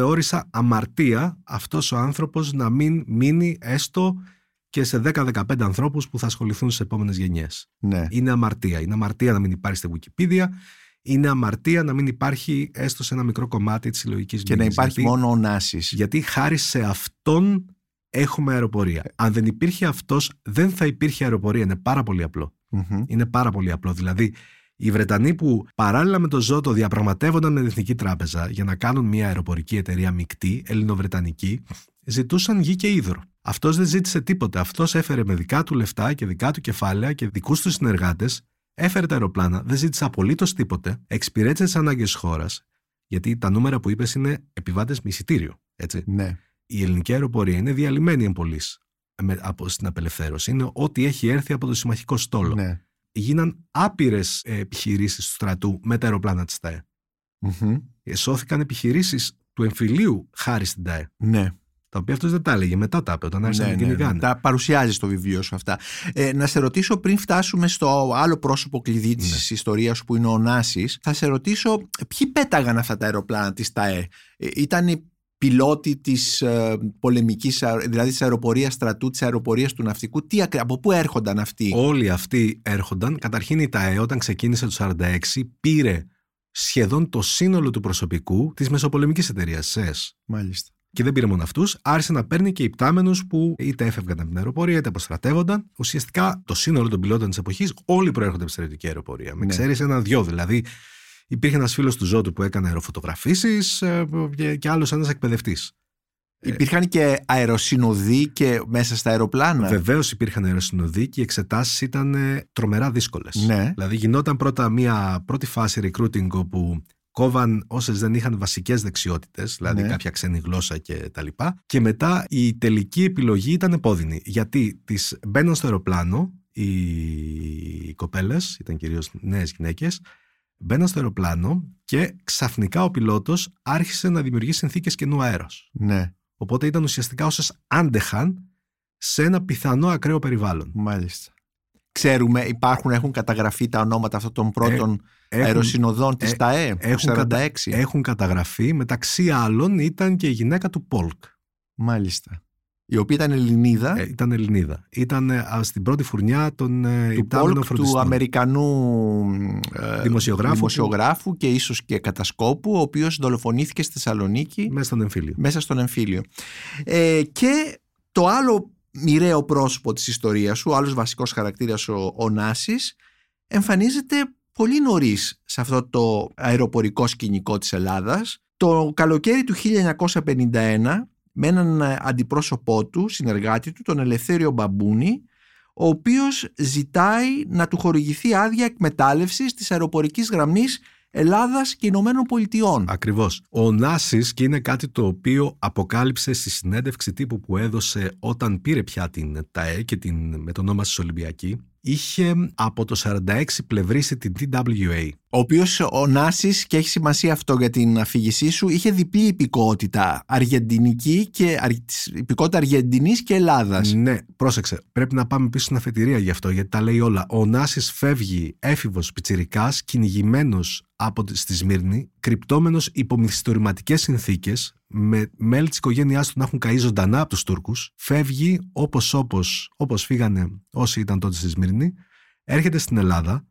θεώρησα αμαρτία αυτός ο άνθρωπος να μην μείνει έστω και σε 10-15 ανθρώπους που θα ασχοληθούν στις επόμενες γενιές. Ναι. Είναι αμαρτία. Είναι αμαρτία να μην υπάρχει στη Wikipedia. Είναι αμαρτία να μην υπάρχει έστω σε ένα μικρό κομμάτι της συλλογικής Και να μνήμης. υπάρχει Γιατί- μόνο ο Νάσης. γιατί χάρη σε αυτόν έχουμε αεροπορία. Αν δεν υπήρχε αυτός, δεν θα υπήρχε αεροπορία. Είναι πάρα πολύ απλό. Μμμ. Είναι πάρα πολύ απλό. Δηλαδή, οι Βρετανοί που παράλληλα με το Ζώτο διαπραγματεύονταν με την Εθνική Τράπεζα για να κάνουν μια αεροπορική εταιρεία μεικτή, ελληνοβρετανική, ζητούσαν γη και ύδρο. Αυτός δεν ζήτησε τίποτα. Αυτός έφερε με δικά του λεφτά και δικά του κεφάλαια και δικούς του συνεργάτες, έφερε τα αεροπλάνα, δεν ζήτησε απολύτως τίποτε, εξυπηρέτησε τις ανάγκες της χώρας, γιατί τα νούμερα που είπες είναι επιβάτες με εισιτήριο. Έτσι. Ναι. Η ελληνική αεροπορία είναι διαλυμένη εμπολή από στην απελευθέρωση. Είναι ό,τι έχει έρθει από το συμμαχικό στόλο. ναι. Γίναν άπειρες επιχειρήσεις του στρατού με τα αεροπλάνα της ΤΑΕ. Μμμ. Σώθηκαν επιχειρήσεις του εμφυλίου χάρη στην ΤΑΕ. Ναι. Τα οποία αυτός δεν τα έλεγε. Μετά τα είπε όταν άρχισαν Ναι, να ναι, την ναι. κυνηγάνε. Τα παρουσιάζει στο βιβλίο σου αυτά. Ε, να σε ρωτήσω πριν φτάσουμε στο άλλο πρόσωπο κλειδί της Ναι. ιστορίας σου που είναι ο Νάσης, θα σε ρωτήσω ποιοι πέταγαν αυτά τα αεροπλάνα της ΤΑΕ; Ε, ήταν οι πιλότοι της ε, πολεμικής, δηλαδή της αεροπορίας στρατού, της αεροπορίας του ναυτικού. Τι, ακρι- από πού έρχονταν αυτοί; Όλοι αυτοί έρχονταν. Καταρχήν η ΤΑΕ όταν ξεκίνησε το 1946 πήρε σχεδόν το σύνολο του προσωπικού της μεσοπολεμικής εταιρείας ΣΕΣ. Μάλιστα. Και δεν πήρε μόνο αυτούς, άρχισε να παίρνει και υπτάμενους που είτε έφευγαν από την αεροπορία είτε αποστρατεύονταν. Ουσιαστικά το σύνολο των πιλότων της εποχής όλοι προέρχονται από τη στρατιωτική αεροπορία. Με Ναι. ξέρεις ένα-δυο. Δηλαδή, υπήρχε ένας φίλος του Ζώτου που έκανε αεροφωτογραφήσει και, και άλλος ένας εκπαιδευτής. Ε, Υπήρχαν και αεροσυνοδοί και μέσα στα αεροπλάνα. Βεβαίως υπήρχαν αεροσυνοδοί και οι εξετάσεις ήταν ε, τρομερά δύσκολες. Ναι. Δηλαδή, γινόταν πρώτα μια πρώτη φάση recruiting όπου κόβαν όσες δεν είχαν βασικές δεξιότητες, δηλαδή Ναι. κάποια ξένη γλώσσα και τα λοιπά. Και μετά η τελική επιλογή ήταν επώδυνη. Γιατί τις μπαίναν στο αεροπλάνο οι, οι κοπέλες, ήταν κυρίως νέες γυναίκες, μπαίναν στο αεροπλάνο και ξαφνικά ο πιλότος άρχισε να δημιουργεί συνθήκες καινού αέρος. Ναι, Οπότε ήταν ουσιαστικά όσες άντεχαν σε ένα πιθανό ακραίο περιβάλλον. μάλιστα. Ξέρουμε, υπάρχουν, έχουν καταγραφεί τα ονόματα αυτών των πρώτων Έχουν, αεροσυνοδών της ε, ΤΑΕ, του έχουν 46. κατα- έχουν καταγραφεί, μεταξύ άλλων ήταν και η γυναίκα του Πολκ. Μάλιστα. Η οποία ήταν Ελληνίδα, Ε, ήταν Ελληνίδα. Ήταν ε, ας, στην πρώτη φουρνιά των ε, του υπτάμενων Πολκ, του φροντιστών. Αμερικανού ε, Δημοσιογράφου δημοσιογράφου και ίσως και κατασκόπου, ο οποίος δολοφονήθηκε στη Θεσσαλονίκη Μέσα στον εμφύλιο. μέσα στον εμφύλιο. Ε, και το άλλο μοιραίο πρόσωπο της ιστορίας σου, ο άλλος βασικός χαρακτήρας ο, ο Νάσης, εμφανίζεται πολύ νωρίς σε αυτό το αεροπορικό σκηνικό της Ελλάδας. Το καλοκαίρι του 1951 με έναν αντιπρόσωπό του, συνεργάτη του, τον Ελευθέριο Μπαμπούνη, ο οποίος ζητάει να του χορηγηθεί άδεια εκμετάλλευσης της αεροπορικής γραμμής Ελλάδας και Ηνωμένων Πολιτειών. Ακριβώς. Ο Νάσης και είναι κάτι το οποίο αποκάλυψε στη συνέντευξη τύπου που έδωσε όταν πήρε πια την ΤΑΕ και την μετονόμαση Ολυμπιακή είχε από το 46 πλευρίσει την TWA. Ο οποίος ο Νάσης, και έχει σημασία αυτό για την αφήγησή σου, είχε διπλή υπηκότητα. Αργεντινική και αρ- της- υπηκότητα Αργεντινής και Ελλάδας. Ναι, πρόσεξε. Πρέπει να πάμε πίσω στην αφετηρία γι' αυτό, γιατί τα λέει όλα. Ο Νάσης φεύγει έφηβος πιτσυρικά, κυνηγημένος από τη, στη Σμύρνη, κρυπτόμενος υπό μυθιστορηματικέ συνθήκες, με μέλη της οικογένειάς του να έχουν καεί ζωντανά από τους Τούρκους. Φεύγει όπως όπως, όπως φύγανε όσοι ήταν τότε στη Σμύρνη, έρχεται στην Ελλάδα,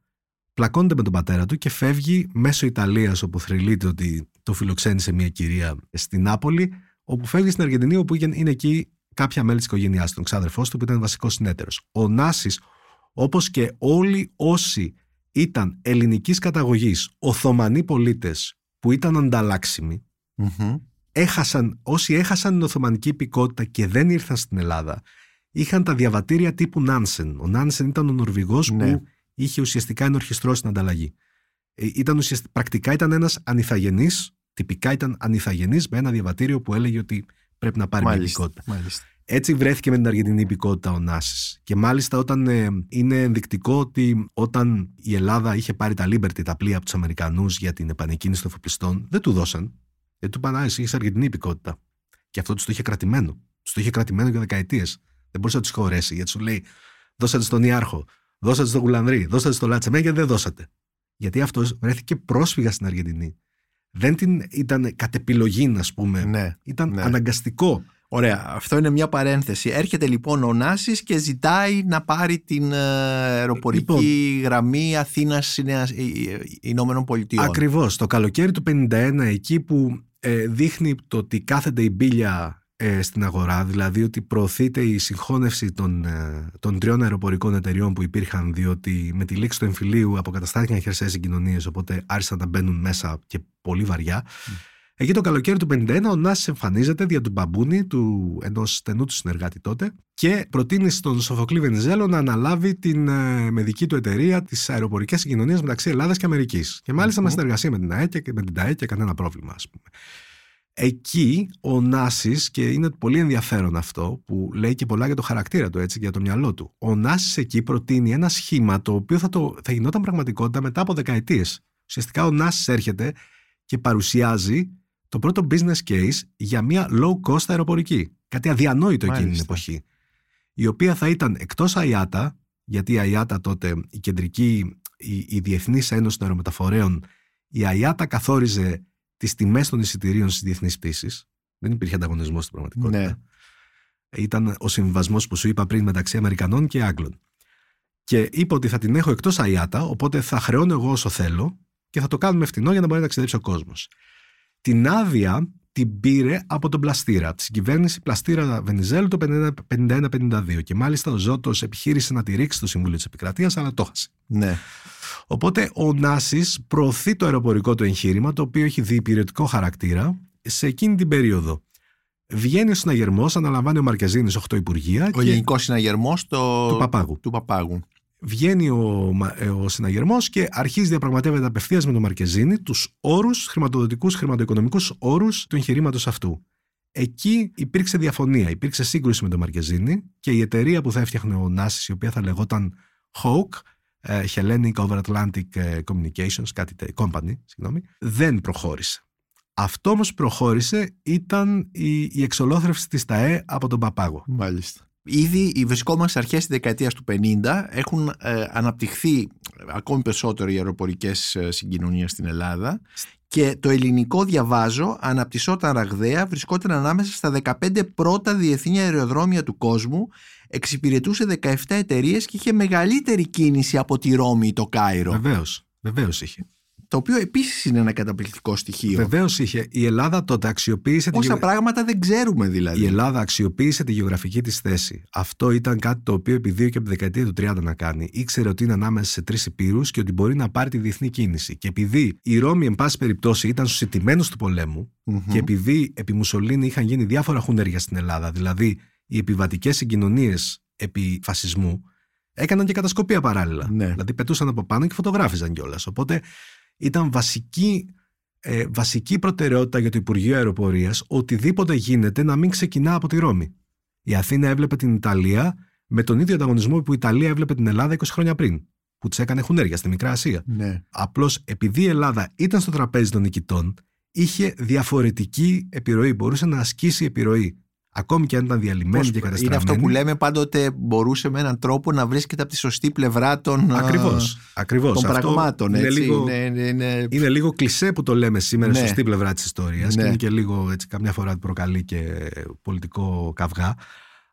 πλακώνεται με τον πατέρα του και φεύγει μέσω Ιταλίας όπου θρυλείται ότι το φιλοξένησε μια κυρία στην Νάπολη όπου φεύγει στην Αργεντινή όπου είναι είναι εκεί κάποια μέλη της οικογένειάς του, τον ξάδερφός του που ήταν βασικός συνέτερος. Ο Νάσης όπως και όλοι όσοι ήταν ελληνικής καταγωγής, Οθωμανοί πολίτες που ήταν ανταλλάξιμοι Μμμ. έχασαν, όσοι έχασαν την Οθωμανική υπηκότητα και δεν ήρθαν στην Ελλάδα, είχαν τα διαβατήρια τύπου Νάνσεν. Ο Νάνσεν ήταν ο Νορβηγός Ναι. που είχε ουσιαστικά ενορχιστρώσει την ανταλλαγή. Ε, Ήταν ουσιαστικά, πρακτικά ήταν ένας ανιθαγενής, τυπικά ήταν ανιθαγενής με ένα διαβατήριο που έλεγε ότι πρέπει να πάρει μια Μάλιστα. υπηκότητα. Μάλιστα. Έτσι βρέθηκε με την Αργεντινή υπηκότητα ο Νάσης. Και μάλιστα όταν ε, είναι ενδεικτικό ότι όταν η Ελλάδα είχε πάρει τα Liberty, τα πλοία από τους Αμερικανούς για την επανεκκίνηση των εφοπλιστών, δεν του δώσαν. Γιατί του είπαν, Α, εσύ έχει Αργεντινή υπηκότητα. Και αυτό τους το είχε κρατημένο. Τους το είχε κρατημένο για δεκαετίες. Δεν μπορούσε να τους χωρέσει. Γιατί σου λέει, δώσατε στον Ιάρχο, δώσατε στον Γουλανδρή, δώσατε στο Λάτσα, εμένα γιατί δεν δώσατε. Γιατί αυτό βρέθηκε πρόσφυγα στην Αργεντινή. Δεν την ήταν κατ' επιλογή, α πούμε. Ναι. Ήταν ναι. αναγκαστικό. Ωραία, αυτό είναι μια παρένθεση. Έρχεται λοιπόν ο Νάσης και ζητάει να πάρει την ε, αεροπορική Λοιπόν. γραμμή Αθήνας Νέας- ε, ε, Ηνωμένων Πολιτειών. Ακριβώς. Το καλοκαίρι του 51 εκεί που ε, δείχνει το ότι κάθεται η μπίλια ε, στην αγορά, δηλαδή ότι προωθείται η συγχώνευση των, ε, των τριών αεροπορικών εταιριών που υπήρχαν, διότι με τη λήξη του εμφυλίου αποκαταστάθηκαν χερσαίες συγκοινωνίες, οπότε άρχισαν να μπαίνουν μέσα και πολύ βαριά. Εκεί το καλοκαίρι του 51 ο Νάσης εμφανίζεται δια του μπαμπούνι, του ενός στενού του συνεργάτη τότε, και προτείνει στον Σοφοκλή Βενιζέλο να αναλάβει την, ε, με δική του εταιρεία τις αεροπορικές συγκοινωνίες μεταξύ Ελλάδας και Αμερικής. Και μάλιστα με συνεργασία με την ΑΕ και με την ΤΑΕ και κανένα πρόβλημα, ας πούμε. Εκεί ο Νάσης, και είναι πολύ ενδιαφέρον αυτό που λέει και πολλά για το χαρακτήρα του, έτσι, για το μυαλό του. Ο Νάσης εκεί προτείνει ένα σχήμα το οποίο θα, το, θα γινόταν πραγματικότητα μετά από δεκαετίες. Ουσιαστικά ο Νάσης έρχεται και παρουσιάζει το πρώτο business case για μια low cost αεροπορική. Κάτι αδιανόητο εκείνη την εποχή. Η οποία θα ήταν εκτός ΑΙΑΤΑ, γιατί η ΑΙΑΤΑ τότε, η κεντρική, η, η Διεθνής Ένωση των Αερομεταφορέων, η ΑΙΑΤΑ καθόριζε τις τιμές των εισιτηρίων στις διεθνείς πτήσεις. Δεν υπήρχε ανταγωνισμός στην πραγματικότητα. Ναι. Ήταν ο συμβιβασμό που σου είπα πριν μεταξύ Αμερικανών και Άγγλων. Και είπα ότι θα την έχω εκτός ΑΙΑΤΑ, οπότε θα χρεώνω εγώ όσο θέλω και θα το κάνουμε φτηνό για να μπορεί να ταξιδέψει ο κόσμος. Την άδεια την πήρε από τον Πλαστήρα, από την κυβέρνηση Πλαστήρα Βενιζέλου το 51-52. Και μάλιστα ο Ζώτος επιχείρησε να τη ρίξει στο Συμβούλιο της Επικρατείας, αλλά το χάσε. Ναι. Οπότε ο Νάσης προωθεί το αεροπορικό του εγχείρημα, το οποίο έχει διυπηρετικό χαρακτήρα, σε εκείνη την περίοδο. Βγαίνει ο συναγερμός, αναλαμβάνει ο Μαρκεζίνης 8 υπουργεία. Ο γενικός συναγερμός το... του Παπάγου. Του Παπάγου. Βγαίνει ο, ε, ο συναγερμός και αρχίζει διαπραγματεύεται απευθείας με τον Μαρκεζίνη τους όρους, χρηματοδοτικούς, χρηματοοικονομικούς όρους του εγχειρήματος αυτού. Εκεί υπήρξε διαφωνία, υπήρξε σύγκρουση με τον Μαρκεζίνη και η εταιρεία που θα έφτιαχνε ο Νάσης, η οποία θα λεγόταν Hawk, ε, Hellenic Over Atlantic ε, Communications, κάτι company, συγγνώμη, δεν προχώρησε. Αυτό όμως προχώρησε ήταν η, η εξολόθρευση της ΤΑΕ από τον Παπάγο. Μάλιστα. Ήδη οι βρισκόμαστε αρχές της δεκαετίας του 50 έχουν ε, αναπτυχθεί ακόμη περισσότερο οι αεροπορικές ε, συγκοινωνίες στην Ελλάδα και το ελληνικό διαβάζω αναπτυσσόταν ραγδαία, βρισκόταν ανάμεσα στα 15 πρώτα διεθνή αεροδρόμια του κόσμου εξυπηρετούσε 17 εταιρείες και είχε μεγαλύτερη κίνηση από τη Ρώμη ή το Κάιρο. Βεβαίως. Βεβαίως είχε. Το οποίο επίσης είναι ένα καταπληκτικό στοιχείο. Βεβαίως είχε. Η Ελλάδα τότε αξιοποίησε. Πόσα τη... πράγματα δεν ξέρουμε δηλαδή. Η Ελλάδα αξιοποίησε τη γεωγραφική της θέση. Αυτό ήταν κάτι το οποίο επιδίωκε από τη δεκαετία του 30 να κάνει. Ήξερε ότι είναι ανάμεσα σε τρεις υπήρους και ότι μπορεί να πάρει τη διεθνή κίνηση. Και επειδή η Ρώμη, εν πάση περιπτώσει, ήταν στους ετοιμένου του πολέμου mm-hmm. και επειδή επί Μουσολίνη είχαν γίνει διάφορα χούνερια στην Ελλάδα, δηλαδή οι επιβατικές συγκοινωνίες επί φασισμού έκαναν και κατασκοπία παράλληλα. Ναι. Δηλαδή πετούσαν από πάνω και φωτογράφιζαν κιόλας. Οπότε ήταν βασική, ε, βασική προτεραιότητα για το Υπουργείο Αεροπορίας οτιδήποτε γίνεται να μην ξεκινά από τη Ρώμη. Η Αθήνα έβλεπε την Ιταλία με τον ίδιο ανταγωνισμό που η Ιταλία έβλεπε την Ελλάδα 20 χρόνια πριν. Που της έκανε χουνέρια στη Μικρά Ασία. Ναι. Απλώς επειδή η Ελλάδα ήταν στο τραπέζι των νικητών, είχε διαφορετική επιρροή. Μπορούσε να ασκήσει επιρροή ακόμη και αν ήταν διαλυμένη και καταστραμμένη. Είναι αυτό που λέμε πάντοτε μπορούσε με έναν τρόπο να βρίσκεται από τη σωστή πλευρά των, ακριβώς, ακριβώς. των πραγμάτων. Είναι, έτσι. λίγο, είναι, είναι... είναι λίγο κλισέ που το λέμε σήμερα ναι. σωστή πλευρά της ιστορίας ναι. και είναι και λίγο έτσι, καμιά φορά προκαλεί και πολιτικό καυγά.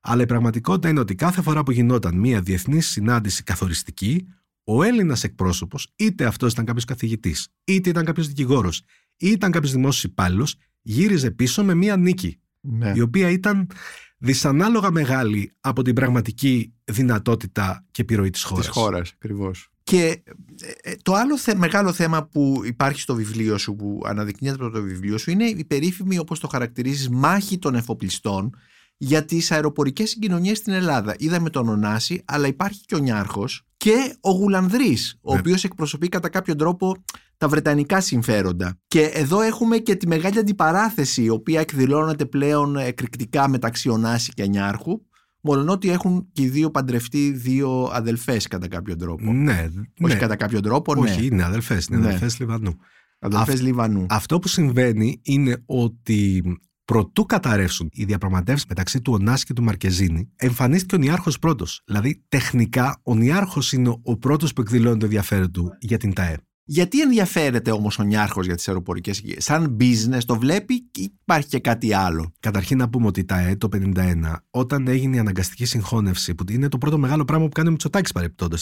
Αλλά η πραγματικότητα είναι ότι κάθε φορά που γινόταν μια διεθνής συνάντηση καθοριστική, ο Έλληνας εκπρόσωπος, είτε αυτός ήταν κάποιος καθηγητής, είτε ήταν κάποιος δικηγόρος, είτε ήταν κάποιος δημόσιος υπάλληλος, γύριζε πίσω με μία νίκη ναι. η οποία ήταν δυσανάλογα μεγάλη από την πραγματική δυνατότητα και επιρροή της χώρας. Της χώρας, ακριβώς. Και ε, ε, το άλλο μεγάλο θέμα που υπάρχει στο βιβλίο σου, που αναδεικνύεται από το βιβλίο σου, είναι η περίφημη, όπως το χαρακτηρίζεις, μάχη των εφοπλιστών για τις αεροπορικές συγκοινωνίες στην Ελλάδα. Είδαμε τον Ωνάση, αλλά υπάρχει και ο Νιάρχος και ο Γουλανδρής, ο ναι. οποίος εκπροσωπεί κατά κάποιο τρόπο τα βρετανικά συμφέροντα. Και εδώ έχουμε και τη μεγάλη αντιπαράθεση, η οποία εκδηλώνεται πλέον εκρηκτικά μεταξύ Ωνάση και Νιάρχου, μόνο ότι έχουν και οι δύο παντρευτεί δύο αδελφές κατά κάποιο τρόπο. Ναι. Όχι ναι. κατά κάποιο τρόπο, ναι. Όχι, είναι αδελφές. Είναι ναι. αδελφές Λιβανού. Αδελφές Λιβανού. Αυτό που συμβαίνει είναι ότι προτού καταρρεύσουν οι διαπραγματεύσεις μεταξύ του Ωνάση και του Μαρκεζίνη, εμφανίστηκε ο Νιάρχος πρώτος. Δηλαδή, τεχνικά, ο Νιάρχος είναι ο πρώτος που εκδηλώνει το ενδιαφέρον του για την ΤΑΕ. Γιατί ενδιαφέρεται όμως ο Νιάρχος για τις αεροπορικές Σαν business το βλέπει ή υπάρχει και κάτι άλλο; Καταρχήν να πούμε ότι τα ΕΕ το 1951, όταν έγινε η αναγκαστική συγχώνευση, που είναι το πρώτο μεγάλο πράγμα που κάνει ο Μητσοτάκης παρεπτόντω.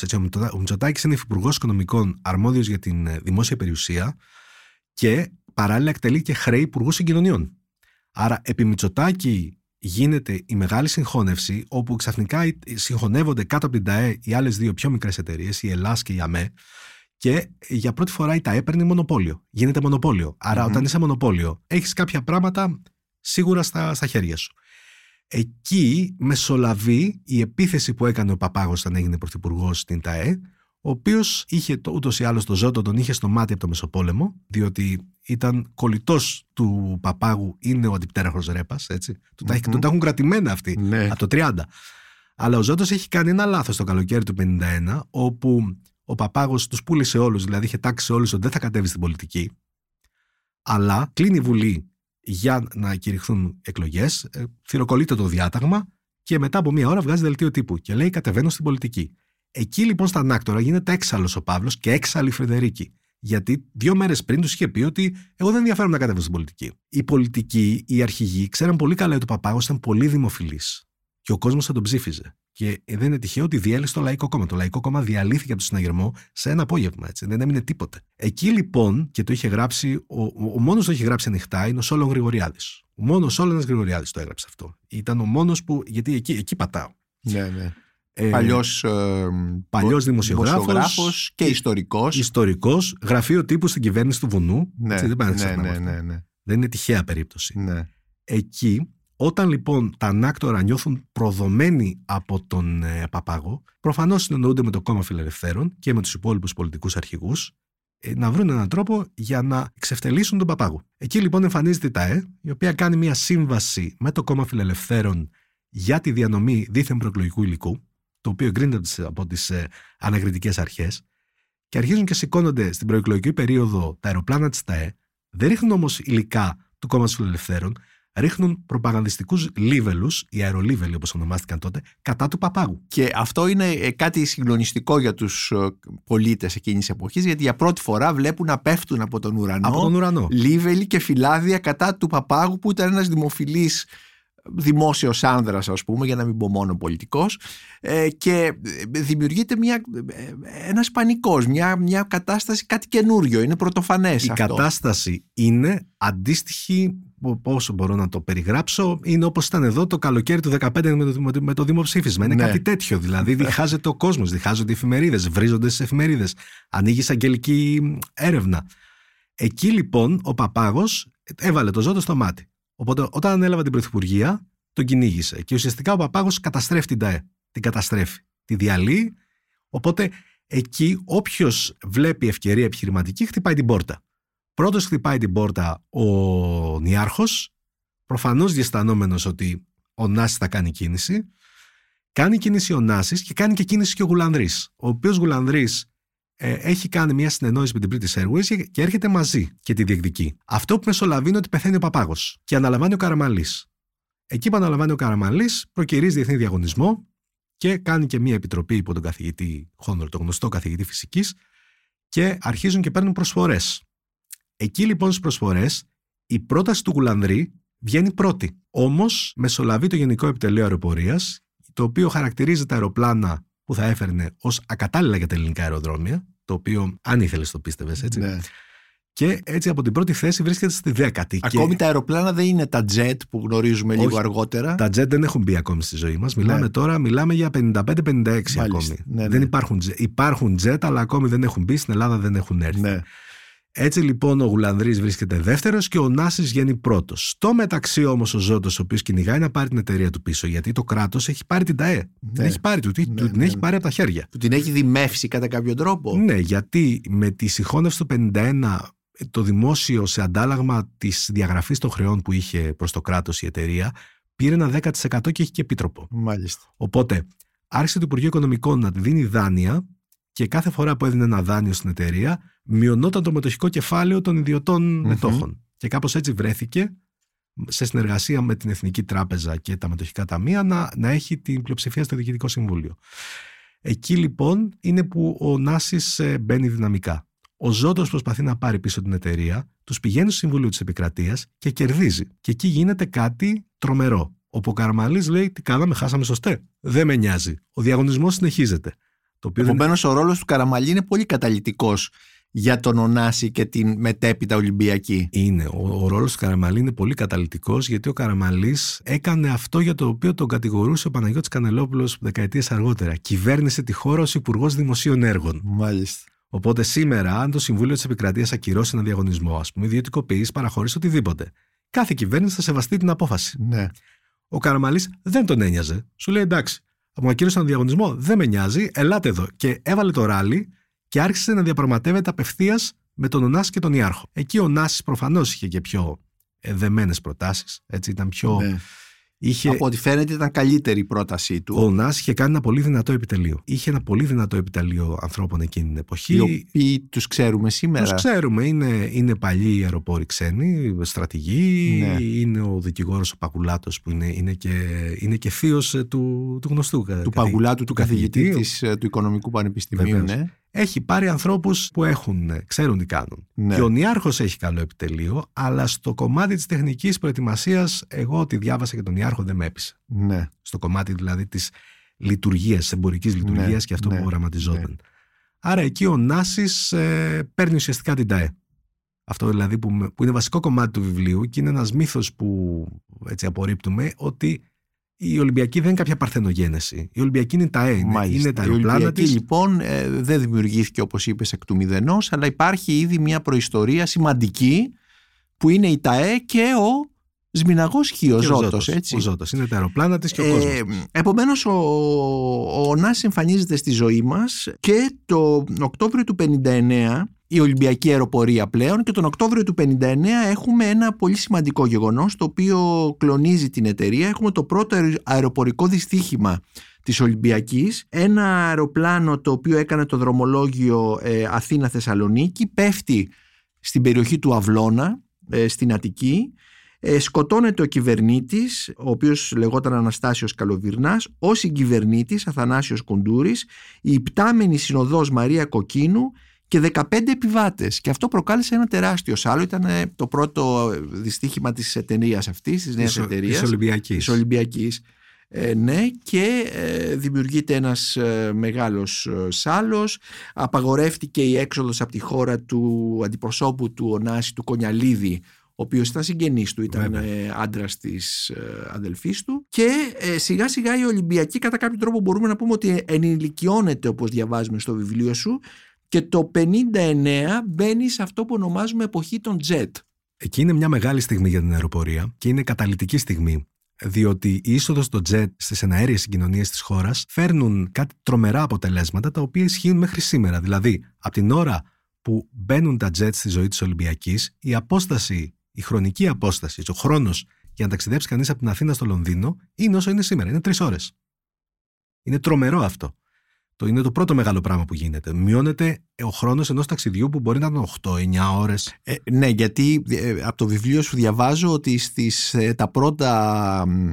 Ο Μητσοτάκης είναι υφυπουργός οικονομικών αρμόδιος για την ε, δημόσια περιουσία και παράλληλα εκτελεί και χρέη υπουργού συγκοινωνιών. Άρα, επί Μητσοτάκη γίνεται η μεγάλη συγχώνευση, όπου ξαφνικά συγχωνεύονται κάτω από την ΤΑΕ οι άλλες δύο πιο μικρές εταιρείες, η ΕΛΑΣ και η ΑΜΕ, Και για πρώτη φορά η ΤΑΕ παίρνει μονοπόλιο. Γίνεται μονοπόλιο. Άρα, όταν είσαι μονοπόλιο, έχεις κάποια πράγματα σίγουρα στα, στα χέρια σου. Εκεί μεσολαβεί η επίθεση που έκανε ο Παπάγος όταν έγινε πρωθυπουργός στην ΤΑΕ, ο οποίος είχε ούτως ή άλλως το ζώτο, τον είχε στο μάτι από το Μεσοπόλεμο, διότι ήταν κολλητός του Παπάγου, είναι ο αντιπτέραχο Ρέπας, έτσι. Του τα, τον τα έχουν κρατημένα αυτοί Ναι. από το 30. Αλλά ο Ζώτος έχει κάνει ένα λάθος το καλοκαίρι του 51, όπου ο Παπάγος τους πούλησε όλους, δηλαδή είχε τάξει σε όλους ότι δεν θα κατέβει στην πολιτική. Αλλά κλείνει η Βουλή για να κηρυχθούν εκλογές, θυροκολλείται το διάταγμα και μετά από μία ώρα βγάζει δελτίο τύπου και λέει Κατεβαίνω στην πολιτική. Εκεί λοιπόν στα Ανάκτορα γίνεται έξαλλος ο Παύλος και έξαλλη η Φρεντερίκη. Γιατί δύο μέρες πριν τους είχε πει ότι εγώ δεν ενδιαφέρομαι να κατέβω στην πολιτική. Οι πολιτικοί, οι αρχηγοί, ξέραν πολύ καλά ότι ο Παπάγος ήταν πολύ δημοφιλής. Και ο κόσμος θα τον ψήφιζε. Και δεν είναι τυχαίο ότι διέλυσε το Λαϊκό Κόμμα. Το Λαϊκό Κόμμα διαλύθηκε από το συναγερμό σε ένα απόγευμα. Έτσι. Δεν έμεινε τίποτε. Εκεί λοιπόν, και το είχε γράψει, ο, ο, ο μόνος το είχε γράψει ανοιχτά είναι ο Σόλων Γρηγοριάδης. Ο μόνος Σόλων Γρηγοριάδης το έγραψε αυτό. Ήταν ο μόνος που. Γιατί εκεί, εκεί πατάω. Ναι, ναι. Ε, Παλιός, ε, παλιός δημοσιογράφος, δημοσιογράφος και ε, ιστορικός. Ιστορικός, γραφείο τύπου στην κυβέρνηση του Βουνού. Ναι, Έτσι, δεν πάει να ναι, ξεχνάμε ναι, αυτό. ναι, ναι, Δεν είναι τυχαία περίπτωση. ναι. Εκεί, όταν λοιπόν τα ανάκτορα νιώθουν προδομένοι από τον ε, Παπάγο, προφανώς συνεννοούνται με το κόμμα Φιλελευθέρων και με τους υπόλοιπους πολιτικούς αρχηγούς ε, να βρουν έναν τρόπο για να εξευτελίσουν τον Παπάγο. Εκεί λοιπόν εμφανίζεται η ΤΑΕ, η οποία κάνει μια σύμβαση με το κόμμα Φιλελευθέρων για τη διανομή δίθεν προεκλογικού υλικού, το οποίο εγκρίνεται από τις ε, ανακριτικές αρχές, και αρχίζουν και σηκώνονται στην προεκλογική περίοδο τα αεροπλάνα της ΤΑΕ, δεν ρίχνουν όμως υλικά του κόμματος Φιλελευθέρων, ρίχνουν προπαγανδιστικούς λίβελους, οι αερολίβελοι όπως ονομάστηκαν τότε, κατά του Παπάγου. Και αυτό είναι ε, κάτι συγκλονιστικό για τους ε, πολίτες εκείνης της εποχής γιατί για πρώτη φορά βλέπουν να πέφτουν από τον ουρανό Από τον ουρανό. λίβελοι και φυλάδια κατά του Παπάγου που ήταν ένας δημοφιλής δημόσιος άνδρας ας πούμε για να μην πω μόνο πολιτικός ε, και ε, δημιουργείται μια, ε, ένας πανικός, μια, μια κατάσταση κάτι καινούριο, είναι πρωτοφανές Η αυτό. κατάσταση είναι αντίστοιχη, πόσο μπορώ να το περιγράψω, είναι όπως ήταν εδώ το καλοκαίρι του 2015 με το, με το- με το δημοψήφισμα. Είναι Ναι. κάτι τέτοιο. Δηλαδή, διχάζεται ο κόσμος, διχάζονται οι εφημερίδες, βρίζονται στις εφημερίδες, ανοίγει εισαγγελική έρευνα. Εκεί λοιπόν ο Παπάγος έβαλε το ζώτο στο μάτι. Οπότε όταν ανέλαβε την Πρωθυπουργία, τον κυνήγησε. Και ουσιαστικά ο Παπάγος καταστρέφει την ΤΑΕ. Την καταστρέφει. Τη διαλύει. Οπότε εκεί όποιος βλέπει ευκαιρία επιχειρηματική χτυπάει την πόρτα. Πρώτος χτυπάει την πόρτα ο Νιάρχος, προφανώς διαισθανόμενος ότι ο Νάσης θα κάνει κίνηση. Κάνει κίνηση ο Νάσης και κάνει και κίνηση και ο Γουλανδρής. Ο οποίος Γουλανδρής ε, έχει κάνει μια συνεννόηση με την British Airways και- και έρχεται μαζί και τη διεκδικεί. Αυτό που μεσολαβεί είναι ότι πεθαίνει ο Παπάγος και αναλαμβάνει ο Καραμαλής. Εκεί που αναλαμβάνει ο Καραμαλής προκυρίζει διεθνή διαγωνισμό και κάνει και μια επιτροπή υπό τον καθηγητή Χόνορ, τον γνωστό καθηγητή φυσικής και αρχίζουν και παίρνουν προσφορές. Εκεί λοιπόν στις προσφορές η πρόταση του Γουλανδρή βγαίνει πρώτη. Όμως μεσολαβεί το Γενικό Επιτελείο Αεροπορίας το οποίο χαρακτηρίζει τα αεροπλάνα που θα έφερνε ως ακατάλληλα για τα ελληνικά αεροδρόμια το οποίο αν ήθελες το πίστευες έτσι Ναι. και έτσι από την πρώτη θέση βρίσκεται στη δέκατη Ακόμη και τα αεροπλάνα δεν είναι τα jet που γνωρίζουμε λίγο Όχι. αργότερα. τα jet δεν έχουν μπει ακόμη στη ζωή μας μιλάμε Ναι. τώρα μιλάμε για 55-56 Μάλιστα. ακόμη Ναι, ναι. δεν υπάρχουν jet, υπάρχουν jet αλλά ακόμη δεν έχουν μπει στην Ελλάδα δεν έχουν έρθει Ναι. Έτσι λοιπόν ο Γουλανδρής βρίσκεται δεύτερος και ο Νάσης βγαίνει πρώτος. Στο μεταξύ όμως ο Ζώτος ο οποίος κυνηγάει να πάρει την εταιρεία του πίσω γιατί το κράτος έχει πάρει την ΤΑΕ. Την έχει πάρει, του, του Ναι, την ναι, έχει ναι. πάρει από τα χέρια. Που την έχει δημεύσει κατά κάποιο τρόπο. Ναι, γιατί με τη συγχώνευση του 51 το δημόσιο σε αντάλλαγμα της διαγραφής των χρεών που είχε προς το κράτος η εταιρεία πήρε ένα 10% και έχει και επίτροπο. Μάλιστα. Οπότε άρχισε το Υπουργείο Οικονομικών να τη δίνει δάνεια και κάθε φορά που έδινε ένα δάνειο στην εταιρεία μειωνόταν το μετοχικό κεφάλαιο των ιδιωτών Μμμ. μετόχων. Και κάπως έτσι βρέθηκε σε συνεργασία με την Εθνική Τράπεζα και τα μετοχικά ταμεία να, να έχει την πλειοψηφία στο Διοικητικό Συμβούλιο. Εκεί λοιπόν είναι που ο Νάσης ε, μπαίνει δυναμικά. Ο Ζώτος προσπαθεί να πάρει πίσω την εταιρεία, τους πηγαίνει στο Συμβούλιο της Επικρατείας και κερδίζει. Και εκεί γίνεται κάτι τρομερό. Όπου ο Καραμαλής λέει τι κάναμε, χάσαμε σωστέ. Δεν με νοιάζει. Ο διαγωνισμός συνεχίζεται. Το οποίο δεν Επομένως, ο ρόλος του Καραμαλή είναι πολύ καταλητικός για τον Ωνάση και την μετέπειτα Ολυμπιακή. είναι. Ο, ο ρόλος του Καραμαλή είναι πολύ καταλητικός γιατί ο Καραμαλής έκανε αυτό για το οποίο τον κατηγορούσε ο Παναγιώτης Κανελόπουλος δεκαετίες αργότερα. Κυβέρνησε τη χώρα ως Υπουργός Δημοσίων Έργων. Μάλιστα. Οπότε σήμερα, αν το Συμβούλιο της Επικρατείας ακυρώσει ένα διαγωνισμό, ας πούμε, ιδιωτικοποιήσει, παραχωρήσει οτιδήποτε, κάθε κυβέρνηση θα σεβαστεί την απόφαση. Ναι. Ο Καραμαλής δεν τον ένοιαζε. Σου λέει εντάξει, μου ακύρωσαν τον διαγωνισμό, δεν με νοιάζει, ελάτε εδώ. Και έβαλε το ράλι και άρχισε να διαπραγματεύεται απευθείας με τον Ωνάση και τον Ιάρχο. Εκεί ο Νάση προφανώς είχε και πιο δεμένες προτάσεις. Έτσι ήταν πιο. ναι. Είχε... Από ό,τι φαίνεται ήταν καλύτερη η πρότασή του. Ο Νάς είχε κάνει ένα πολύ δυνατό επιτελείο. Είχε ένα πολύ δυνατό επιτελείο ανθρώπων εκείνη την εποχή. Οι οποίοι τους ξέρουμε σήμερα. Τους ξέρουμε. Είναι, είναι παλιοί αεροπόροι ξένοι, στρατηγοί. Ναι. Είναι ο δικηγόρος ο Παγουλάτος που είναι, είναι και, είναι και θείος ε, του, του γνωστού. κα- του καθηγητή- Παγουλάτου, του καθηγητή, καθηγητή. της, ε, του Οικονομικού Πανεπιστημίου. Βεβαίως. Ναι. Έχει πάρει ανθρώπους που έχουν, ε, ξέρουν τι κάνουν. Ναι. Και ο Νιάρχος έχει καλό επιτελείο, αλλά στο κομμάτι της τεχνικής προετοιμασίας, εγώ ότι διάβασα και τον Νιάρχο δεν με έπεισε. ναι. στο κομμάτι δηλαδή της λειτουργίας, της εμπορικής λειτουργίας Ναι, και αυτό ναι, που οραματιζόταν. Άρα εκεί ο Νάσης ε, παίρνει ουσιαστικά την ΤΑΕ. Αυτό δηλαδή που, με- που είναι βασικό κομμάτι του βιβλίου και είναι ένας μύθος που έτσι απορρίπτουμε ότι η Ολυμπιακή δεν είναι κάποια παρθενογένεση. Η Ολυμπιακή είναι η ΤΑΕ, είναι, Μάλιστα. είναι τα Η αεροπλάνα Ολυμπιακή, της. λοιπόν ε, δεν δημιουργήθηκε όπως είπες εκ του μηδενός αλλά υπάρχει ήδη μια προϊστορία σημαντική που είναι η ΤΑΕ και ο Σμιναγός και ο Χιοζότος, έτσι. Ο Ζώτος. Είναι τα αεροπλάνα της και ο Ε, κόσμος. επομένως ο, ο Νάς εμφανίζεται στη ζωή μας και το Οκτώβριο του 59 η Ολυμπιακή Αεροπορία πλέον και τον Οκτώβριο του 59 έχουμε ένα πολύ σημαντικό γεγονός το οποίο κλονίζει την εταιρεία. Έχουμε το πρώτο αερο- αεροπορικό δυστύχημα της Ολυμπιακής ένα αεροπλάνο το οποίο έκανε το δρομολόγιο ε, Αθήνα-Θεσσαλονίκη πέφτει στην περιοχή του Αυλώνα ε, στην Αττική ε, σκοτώνεται ο κυβερνήτης, ο οποίος λεγόταν Αναστάσιος Καλοβυρνάς, ο συγκυβερνήτης Αθανάσιος Κουντούρης, η υπτάμενη συνοδός Μαρία Κοκκίνου και 15 επιβάτες. Και αυτό προκάλεσε ένα τεράστιο σάλο. Ήταν ε, το πρώτο δυστύχημα της εταιρείας αυτής, της νέας Της, εταιρεία. της Ολυμπιακής. Της Ολυμπιακής. Ε, ναι και ε, δημιουργείται ένας ε, μεγάλος ε, σάλος απαγορεύτηκε η έξοδος από τη χώρα του αντιπροσώπου του Ωνάση του Κονιαλίδη ο οποίος ήταν συγγενής του, ήταν Βέβαια. ε, άντρας της ε, αδελφής του και ε, σιγά σιγά η Ολυμπιακή κατά κάποιο τρόπο μπορούμε να πούμε ότι ενηλικιώνεται όπως διαβάζουμε στο βιβλίο σου και το 59 μπαίνει σε αυτό που ονομάζουμε εποχή των jet. Εκεί είναι μια μεγάλη στιγμή για την αεροπορία και είναι καταλητική στιγμή. Διότι η είσοδος στο jet στις εναέριες συγκοινωνίες της χώρας φέρνουν κάτι τρομερά αποτελέσματα τα οποία ισχύουν μέχρι σήμερα. Δηλαδή, από την ώρα που μπαίνουν τα jet στη ζωή της Ολυμπιακής, η απόσταση, η χρονική απόσταση, ο χρόνος για να ταξιδέψει κανείς από την Αθήνα στο Λονδίνο είναι όσο είναι σήμερα. Είναι τρεις ώρες. Είναι τρομερό αυτό. Το είναι το πρώτο μεγάλο πράγμα που γίνεται. Μειώνεται ο χρόνος ενός ταξιδιού που μπορεί να είναι 8-9 ώρες. Ε, ναι, γιατί ε, από το βιβλίο σου διαβάζω ότι στις, ε, τα πρώτα μ,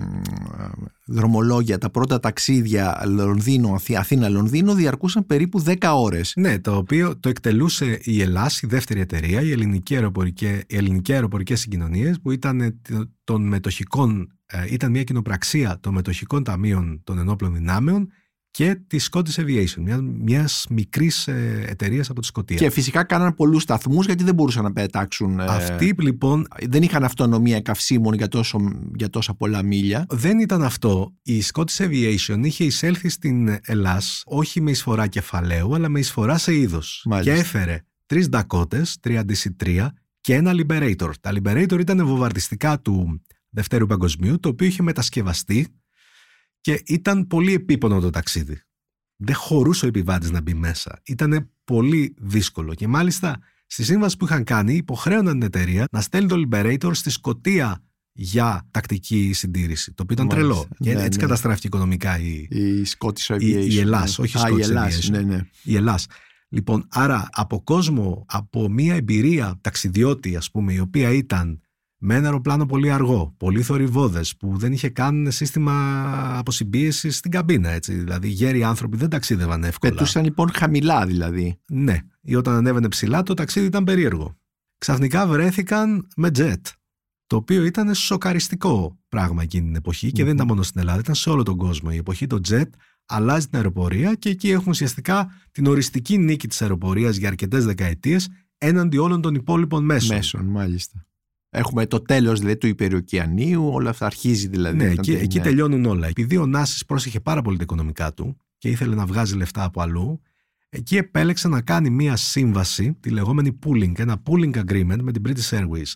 δρομολόγια, τα πρώτα ταξίδια Λονδίνο, Αθή- Αθήνα-Λονδίνο διαρκούσαν περίπου 10 ώρες. Ναι, το οποίο το εκτελούσε η Ελλάς, η δεύτερη εταιρεία, η ελληνική αεροπορική, οι ελληνικές αεροπορικές συγκοινωνίες που ήταν ε, των μετοχικών, ε, ήταν μια κοινοπραξία των μετοχικών ταμείων των ενόπλων δυνάμεων και τη Scottish Aviation, μια μιας μικρής ε, εταιρείας από τη Σκωτία. Και φυσικά κάναν πολλούς σταθμούς γιατί δεν μπορούσαν να πετάξουν. ε, Αυτή λοιπόν δεν είχαν αυτονομία καυσίμων για, τόσο, για τόσα πολλά μίλια. δεν ήταν αυτό. Η Scottish Aviation είχε εισέλθει στην Ελλάς όχι με εισφορά κεφαλαίου αλλά με εισφορά σε είδος. Μάλιστα. Και έφερε τρεις Dakotas, τρία DC-3 και ένα Liberator. Τα Liberator ήταν βομβαρδιστικά του Δευτέρου Παγκοσμίου το οποίο είχε μετασκευαστεί και ήταν πολύ επίπονο το ταξίδι. Δεν χωρούσε ο επιβάτης να μπει μέσα. Ήταν πολύ δύσκολο και μάλιστα στη σύμβαση που είχαν κάνει υποχρέωναν την εταιρεία να στέλνει το Liberator στη Σκωτία για τακτική συντήρηση. Το οποίο ήταν Μάλιστα. τρελό. Και Ναι, έτσι ναι. καταστράφηκε οικονομικά η, Η Scottish Aviation. Η- η Ελλάς, ναι. όχι η Α, η Scottish Ελλάς, Aviation. ναι, ναι. η Ελλάς. Λοιπόν, άρα από κόσμο, από μια εμπειρία ταξιδιώτη, ας πούμε, η οποία ήταν με ένα αεροπλάνο πολύ αργό, πολύ θορυβόδες, που δεν είχε καν σύστημα αποσυμπίεσης στην καμπίνα, έτσι. Δηλαδή, γέροι άνθρωποι δεν ταξίδευαν εύκολα. Πετούσαν λοιπόν χαμηλά δηλαδή. Ναι, ή όταν ανέβαινε ψηλά, το ταξίδι ήταν περίεργο. Ξαφνικά βρέθηκαν με jet. Το οποίο ήταν σοκαριστικό πράγμα εκείνη την εποχή και δεν ήταν μόνο στην Ελλάδα, ήταν σε όλο τον κόσμο. Η εποχή το jet αλλάζει την αεροπορία και εκεί έχουμε ουσιαστικά την οριστική νίκη της αεροπορίας για αρκετές δεκαετίες έναντι όλων των υπόλοιπων μέσων. Μέσων, μάλιστα. Έχουμε το τέλος δηλαδή του υπεριοκεανίου, όλα αυτά αρχίζει δηλαδή. Ναι, Ήταν εκεί, το- εκεί ναι. τελειώνουν όλα. Επειδή ο Νάσης πρόσεχε πάρα πολύ τα οικονομικά του και ήθελε να βγάζει λεφτά από αλλού, Εκεί επέλεξε να κάνει μία σύμβαση, τη λεγόμενη pooling, ένα pooling agreement με την British Airways.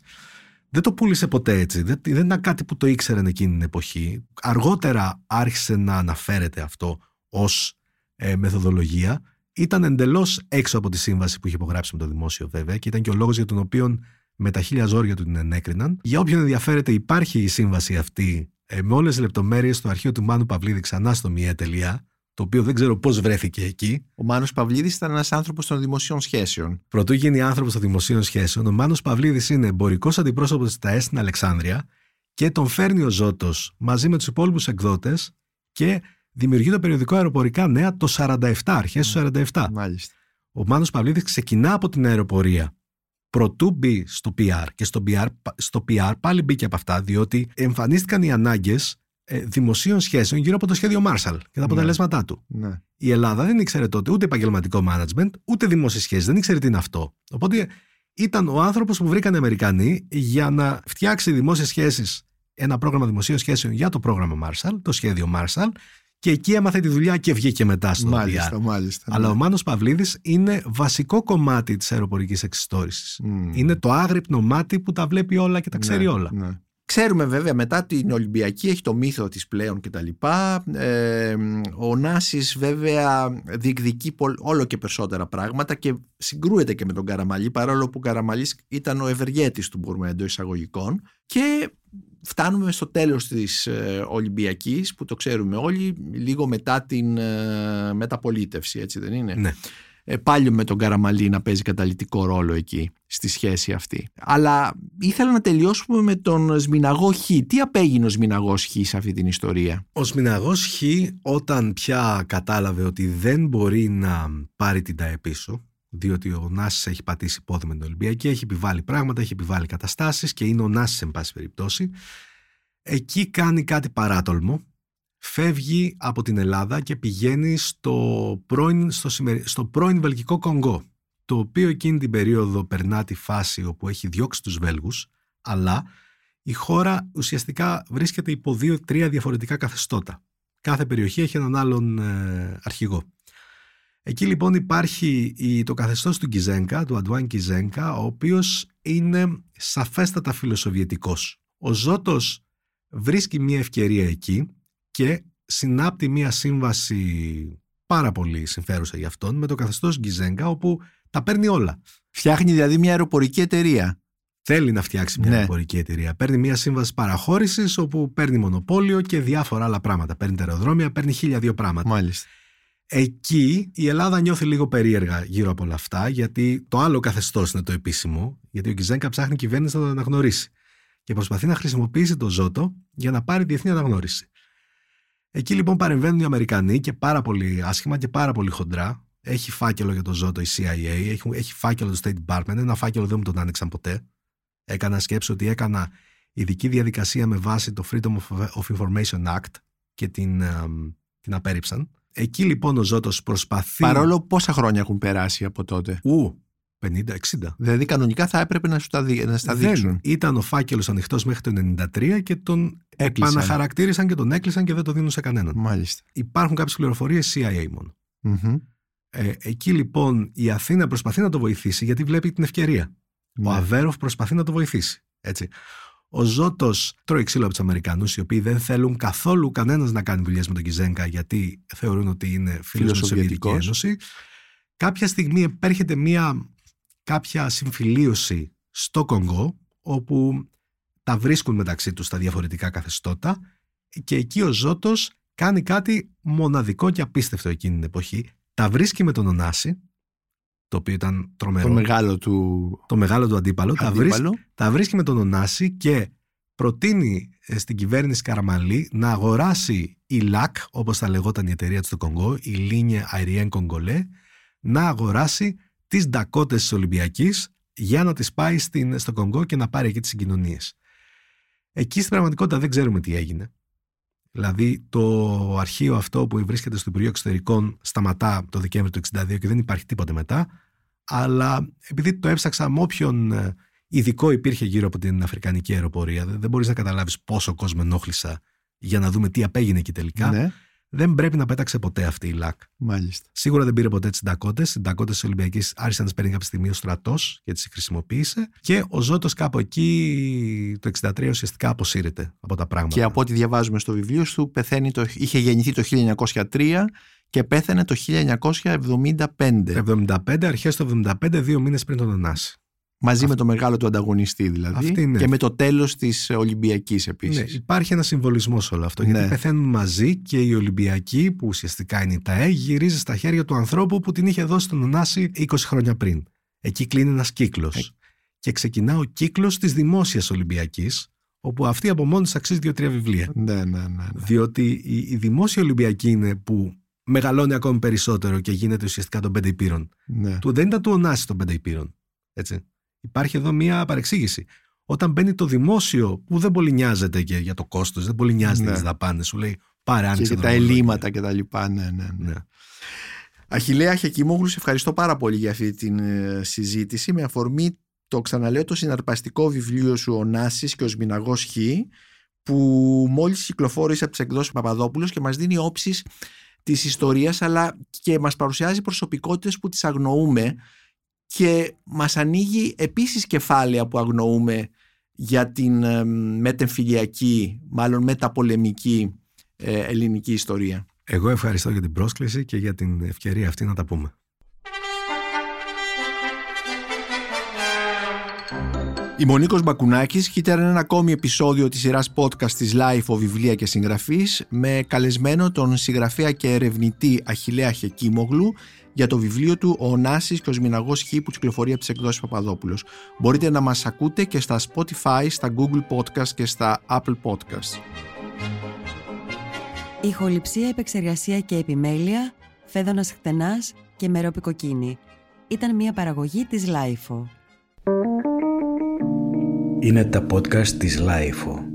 Δεν το πούλησε ποτέ έτσι. Δεν, δεν ήταν κάτι που το ήξερε εκείνη την εποχή. Αργότερα άρχισε να αναφέρεται αυτό ως ε, μεθοδολογία. Ήταν εντελώς έξω από τη σύμβαση που είχε υπογράψει με το δημόσιο βέβαια και ήταν και ο λόγος για τον οποίο με τα χίλια ζόρια του την ενέκριναν. Για όποιον ενδιαφέρεται υπάρχει η σύμβαση αυτή ε, με όλες τις λεπτομέρειες στο αρχείο του Μάνου Παυλίδη ξανά στο ΜΙΕ.lt το οποίο δεν ξέρω πώς βρέθηκε εκεί. Ο Μάνος Παυλίδης ήταν ένας άνθρωπος των δημοσίων σχέσεων. Πρωτού γίνει άνθρωπος των δημοσίων σχέσεων, ο Μάνος Παυλίδης είναι εμπορικός αντιπρόσωπος της ΤΑΕ στην Αλεξάνδρεια και τον φέρνει ο Ζώτος μαζί με τους υπόλοιπους εκδότες και δημιουργεί το περιοδικό αεροπορικά νέα το 47, αρχές του 47. Μάλιστα. Ο Μάνος Παυλίδης ξεκινά από την αεροπορία προτού μπει στο PR και στο PR, στο PR πάλι μπήκε από αυτά διότι εμφανίστηκαν οι ανάγκες ε, δημοσίων σχέσεων γύρω από το σχέδιο Marshall και τα ναι. αποτελέσματά του. Ναι. Η Ελλάδα δεν ήξερε τότε ούτε επαγγελματικό management, ούτε δημόσιες σχέσεις. Δεν ήξερε τι είναι αυτό. Οπότε ήταν ο άνθρωπος που βρήκαν οι Αμερικανοί για να φτιάξει δημόσιες σχέσεις, ένα πρόγραμμα δημοσίων σχέσεων για το πρόγραμμα Marshall, το σχέδιο Marshall, και εκεί έμαθε τη δουλειά και βγήκε μετά στο μάλιστα, Μάλιστα, Αλλά ναι. ο Μάνος Παυλίδης είναι βασικό κομμάτι της αεροπορικής εξιστόρησης. Είναι το άγρυπνο μάτι που τα βλέπει όλα και τα ξέρει ναι, όλα. Ναι. Ξέρουμε βέβαια μετά την Ολυμπιακή έχει το μύθο της πλέον και τα λοιπά. Ε, ο Νάσης βέβαια διεκδικεί όλο και περισσότερα πράγματα και συγκρούεται και με τον Καραμαλή παρόλο που ο Καραμαλής ήταν ο ευεργέτης του μπορούμε εντό εισαγωγικών και φτάνουμε στο τέλος της ε, Ολυμπιακής που το ξέρουμε όλοι λίγο μετά την ε, μεταπολίτευση έτσι δεν είναι; Ναι ε, πάλι με τον Καραμαλή να παίζει καταλητικό ρόλο εκεί στη σχέση αυτή. Αλλά ήθελα να τελειώσουμε με τον Σμιναγό Χ. Τι απέγινε ο Σμιναγός Χ σε αυτή την ιστορία; Ο Σμιναγός Χ όταν πια κατάλαβε ότι δεν μπορεί να πάρει την ΤΑΕ πίσω διότι ο Νάσης έχει πατήσει πόδι με την Ολυμπιακή, έχει επιβάλει πράγματα, έχει επιβάλει καταστάσεις και είναι ο Νάσης εν πάση περιπτώσει. Εκεί κάνει κάτι παράτολμο φεύγει από την Ελλάδα και πηγαίνει στο πρώην, στο, στο πρώην Βελγικό Κονγκό το οποίο εκείνη την περίοδο περνά τη φάση όπου έχει διώξει τους Βέλγους αλλά η χώρα ουσιαστικά βρίσκεται υπό δύο-τρία διαφορετικά καθεστώτα. Κάθε περιοχή έχει έναν άλλον ε, αρχηγό. Εκεί λοιπόν υπάρχει το καθεστώς του Κιζένκα, του Αντουάν Κιζένκα, ο οποίος είναι σαφέστατα φιλοσοβιετικός. Ο Ζώτος βρίσκει μια ευκαιρία εκεί και συνάπτει μία σύμβαση πάρα πολύ συμφέρουσα για αυτόν με το καθεστώς Γκιζέγκα όπου τα παίρνει όλα. Φτιάχνει δηλαδή μια αεροπορική εταιρεία. Θέλει να φτιάξει μια ναι. αεροπορική εταιρεία. Παίρνει μια σύμβαση παραχώρησης όπου παίρνει μονοπόλιο και διάφορα άλλα πράγματα. Παίρνει τα αεροδρόμια, παίρνει χίλια δύο πράγματα. Μάλιστα. Εκεί η Ελλάδα νιώθει λίγο περίεργα γύρω από όλα αυτά, γιατί το άλλο καθεστώς είναι το επίσημο, γιατί ο Γκιζέγκα ψάχνει κυβέρνηση να το αναγνωρίσει. Και προσπαθεί να χρησιμοποιήσει το Ζώτο για να πάρει διεθνή αναγνώριση. Εκεί λοιπόν παρεμβαίνουν οι Αμερικανοί και πάρα πολύ άσχημα και πάρα πολύ χοντρά. Έχει φάκελο για το Ζώτο η CIA, έχει, έχει φάκελο το State Department. Ένα φάκελο δεν μου τον άνοιξαν ποτέ. Έκανα σκέψη ότι έκανα ειδική διαδικασία με βάση το Freedom of Information Act και την, την απέρριψαν. Εκεί λοιπόν ο Ζώτος προσπαθεί... Παρόλο πόσα χρόνια έχουν περάσει από τότε. Ου, 50-60. Δηλαδή κανονικά θα έπρεπε να σου τα, δει, να στα δείξουν. Δεν. Ήταν ο φάκελος ανοιχτός μέχρι το 1993 και τον έκλεισαν. επαναχαρακτήρισαν και τον έκλεισαν και δεν το δίνουν σε κανέναν. Μάλιστα. Υπάρχουν κάποιες πληροφορίες CIA μόνο. Mm-hmm. Ε, εκεί λοιπόν η Αθήνα προσπαθεί να το βοηθήσει γιατί βλέπει την ευκαιρία. Ο ναι. Αβέροφ προσπαθεί να το βοηθήσει. Έτσι. Ο Ζώτος τρώει ξύλο από τους Αμερικανούς, οι οποίοι δεν θέλουν καθόλου κανένας να κάνει δουλειές με τον Κιζέγκα, γιατί θεωρούν ότι είναι φίλος τη Σοβιετική Ένωση. Κάποια στιγμή επέρχεται μία κάποια συμφιλίωση στο Κονγκό όπου τα βρίσκουν μεταξύ τους τα διαφορετικά καθεστώτα και εκεί ο Ζώτος κάνει κάτι μοναδικό και απίστευτο εκείνη την εποχή. Τα βρίσκει με τον Ονάση, το οποίο ήταν τρομερό. Το μεγάλο του, το μεγάλο του αντίπαλο. Τα, βρίσκει, τα βρίσκει με τον Ονάση και προτείνει ε, στην κυβέρνηση Καραμαλή να αγοράσει η ΛΑΚ, όπως θα λεγόταν η εταιρεία του στο Κονγκό, η Λίνια Αεριέν Κογκολέ, να αγοράσει τις Ντακότες της Ολυμπιακής για να τις πάει στην, στο Κονγκό και να πάρει εκεί τις συγκοινωνίες. Εκεί στην πραγματικότητα δεν ξέρουμε τι έγινε. Δηλαδή το αρχείο αυτό που βρίσκεται στο Υπουργείο Εξωτερικών σταματά το Δεκέμβριο του 1962 και δεν υπάρχει τίποτε μετά. Αλλά επειδή το έψαξα με όποιον ε, ειδικό υπήρχε γύρω από την Αφρικανική αεροπορία, δεν μπορείς να καταλάβεις πόσο κόσμο ενόχλησα για να δούμε τι απέγινε εκεί τελικά. Ναι. Δεν πρέπει να πέταξε ποτέ αυτή η ΛΑΚ. Μάλιστα. Σίγουρα δεν πήρε ποτέ τις συντακότε. Οι συντακότε της Ολυμπιακής άρχισαν να τις παίρνει κάποια στιγμή ο στρατός και τις χρησιμοποίησε. Και ο Ζώτος κάπου εκεί το 63 ουσιαστικά αποσύρεται από τα πράγματα. Και από ό,τι διαβάζουμε στο βιβλίο σου, πεθαίνει το, είχε γεννηθεί το 1903 και πέθανε το 1975. 75, αρχές το 75, δύο μήνες πριν τον Ωνάση. Μαζί με το μεγάλο του ανταγωνιστή δηλαδή. Αυτή, ναι. Και με το τέλος της Ολυμπιακής επίσης. Ναι, υπάρχει ένας συμβολισμός σε όλο αυτό. Γιατί Ναι. πεθαίνουν μαζί και η Ολυμπιακή, που ουσιαστικά είναι η ΤΑΕ, γυρίζει στα χέρια του ανθρώπου που την είχε δώσει τον Ωνάση 20 χρόνια πριν. Εκεί κλείνει ένας κύκλος. Ε. Και ξεκινά ο κύκλος της δημόσιας Ολυμπιακής, όπου αυτή από μόνη της αξίζει δύο-τρία βιβλία. Ναι, ναι, ναι. ναι. Διότι η, η δημόσια Ολυμπιακή είναι που μεγαλώνει ακόμη περισσότερο και γίνεται ουσιαστικά των πέντε υπήρων. ναι. Του, δεν ήταν του Ωνάση των πέντε υπήρων. Έτσι. Υπάρχει εδώ μία παρεξήγηση. Όταν μπαίνει το δημόσιο που δεν πολύ νοιάζεται και για το κόστος, δεν πολύ νοιάζεται Ναι. για τις δαπάνες, σου λέει πάρε Και, άνοιξε και τα δρομολόγια». ελλείμματα και τα λοιπά. Ναι, ναι, ναι. Ναι. Αχιλέα Χεκιμόγλου, σε ευχαριστώ πάρα πολύ για αυτή τη συζήτηση με αφορμή το ξαναλέω το συναρπαστικό βιβλίο σου «Ο Νάσης και ο Σμιναγός Χ» που μόλις κυκλοφόρησε από τις εκδόσεις Παπαδόπουλος και μας δίνει όψεις της ιστορίας αλλά και μας παρουσιάζει προσωπικότητες που τις αγνοούμε και μας ανοίγει επίσης κεφάλαια που αγνοούμε για την ε, μετεμφυλιακή, μάλλον μεταπολεμική ε, ελληνική ιστορία. Εγώ ευχαριστώ για την πρόσκληση και για την ευκαιρία αυτή να τα πούμε. Η Μονίκος Μπακουνάκης και ήταν ένα ακόμη επεισόδιο της σειράς podcast της Life Βιβλία και Συγγραφής με καλεσμένο τον συγγραφέα και ερευνητή Αχιλέα Χεκίμογλου για το βιβλίο του «Ο Ωνάσης και ο Σμηναγός Χ» που κυκλοφορεί από τις εκδόσεις Παπαδόπουλος. Μπορείτε να μας ακούτε και στα Spotify, στα Google Podcast και στα Apple Podcasts. Ηχοληψία, επεξεργασία και επιμέλεια, Φαίδωνας Κτενάς και Μερόπη Κοκκίνη. Ήταν μια παραγωγή της LiFO. Είναι τα podcast της LiFO.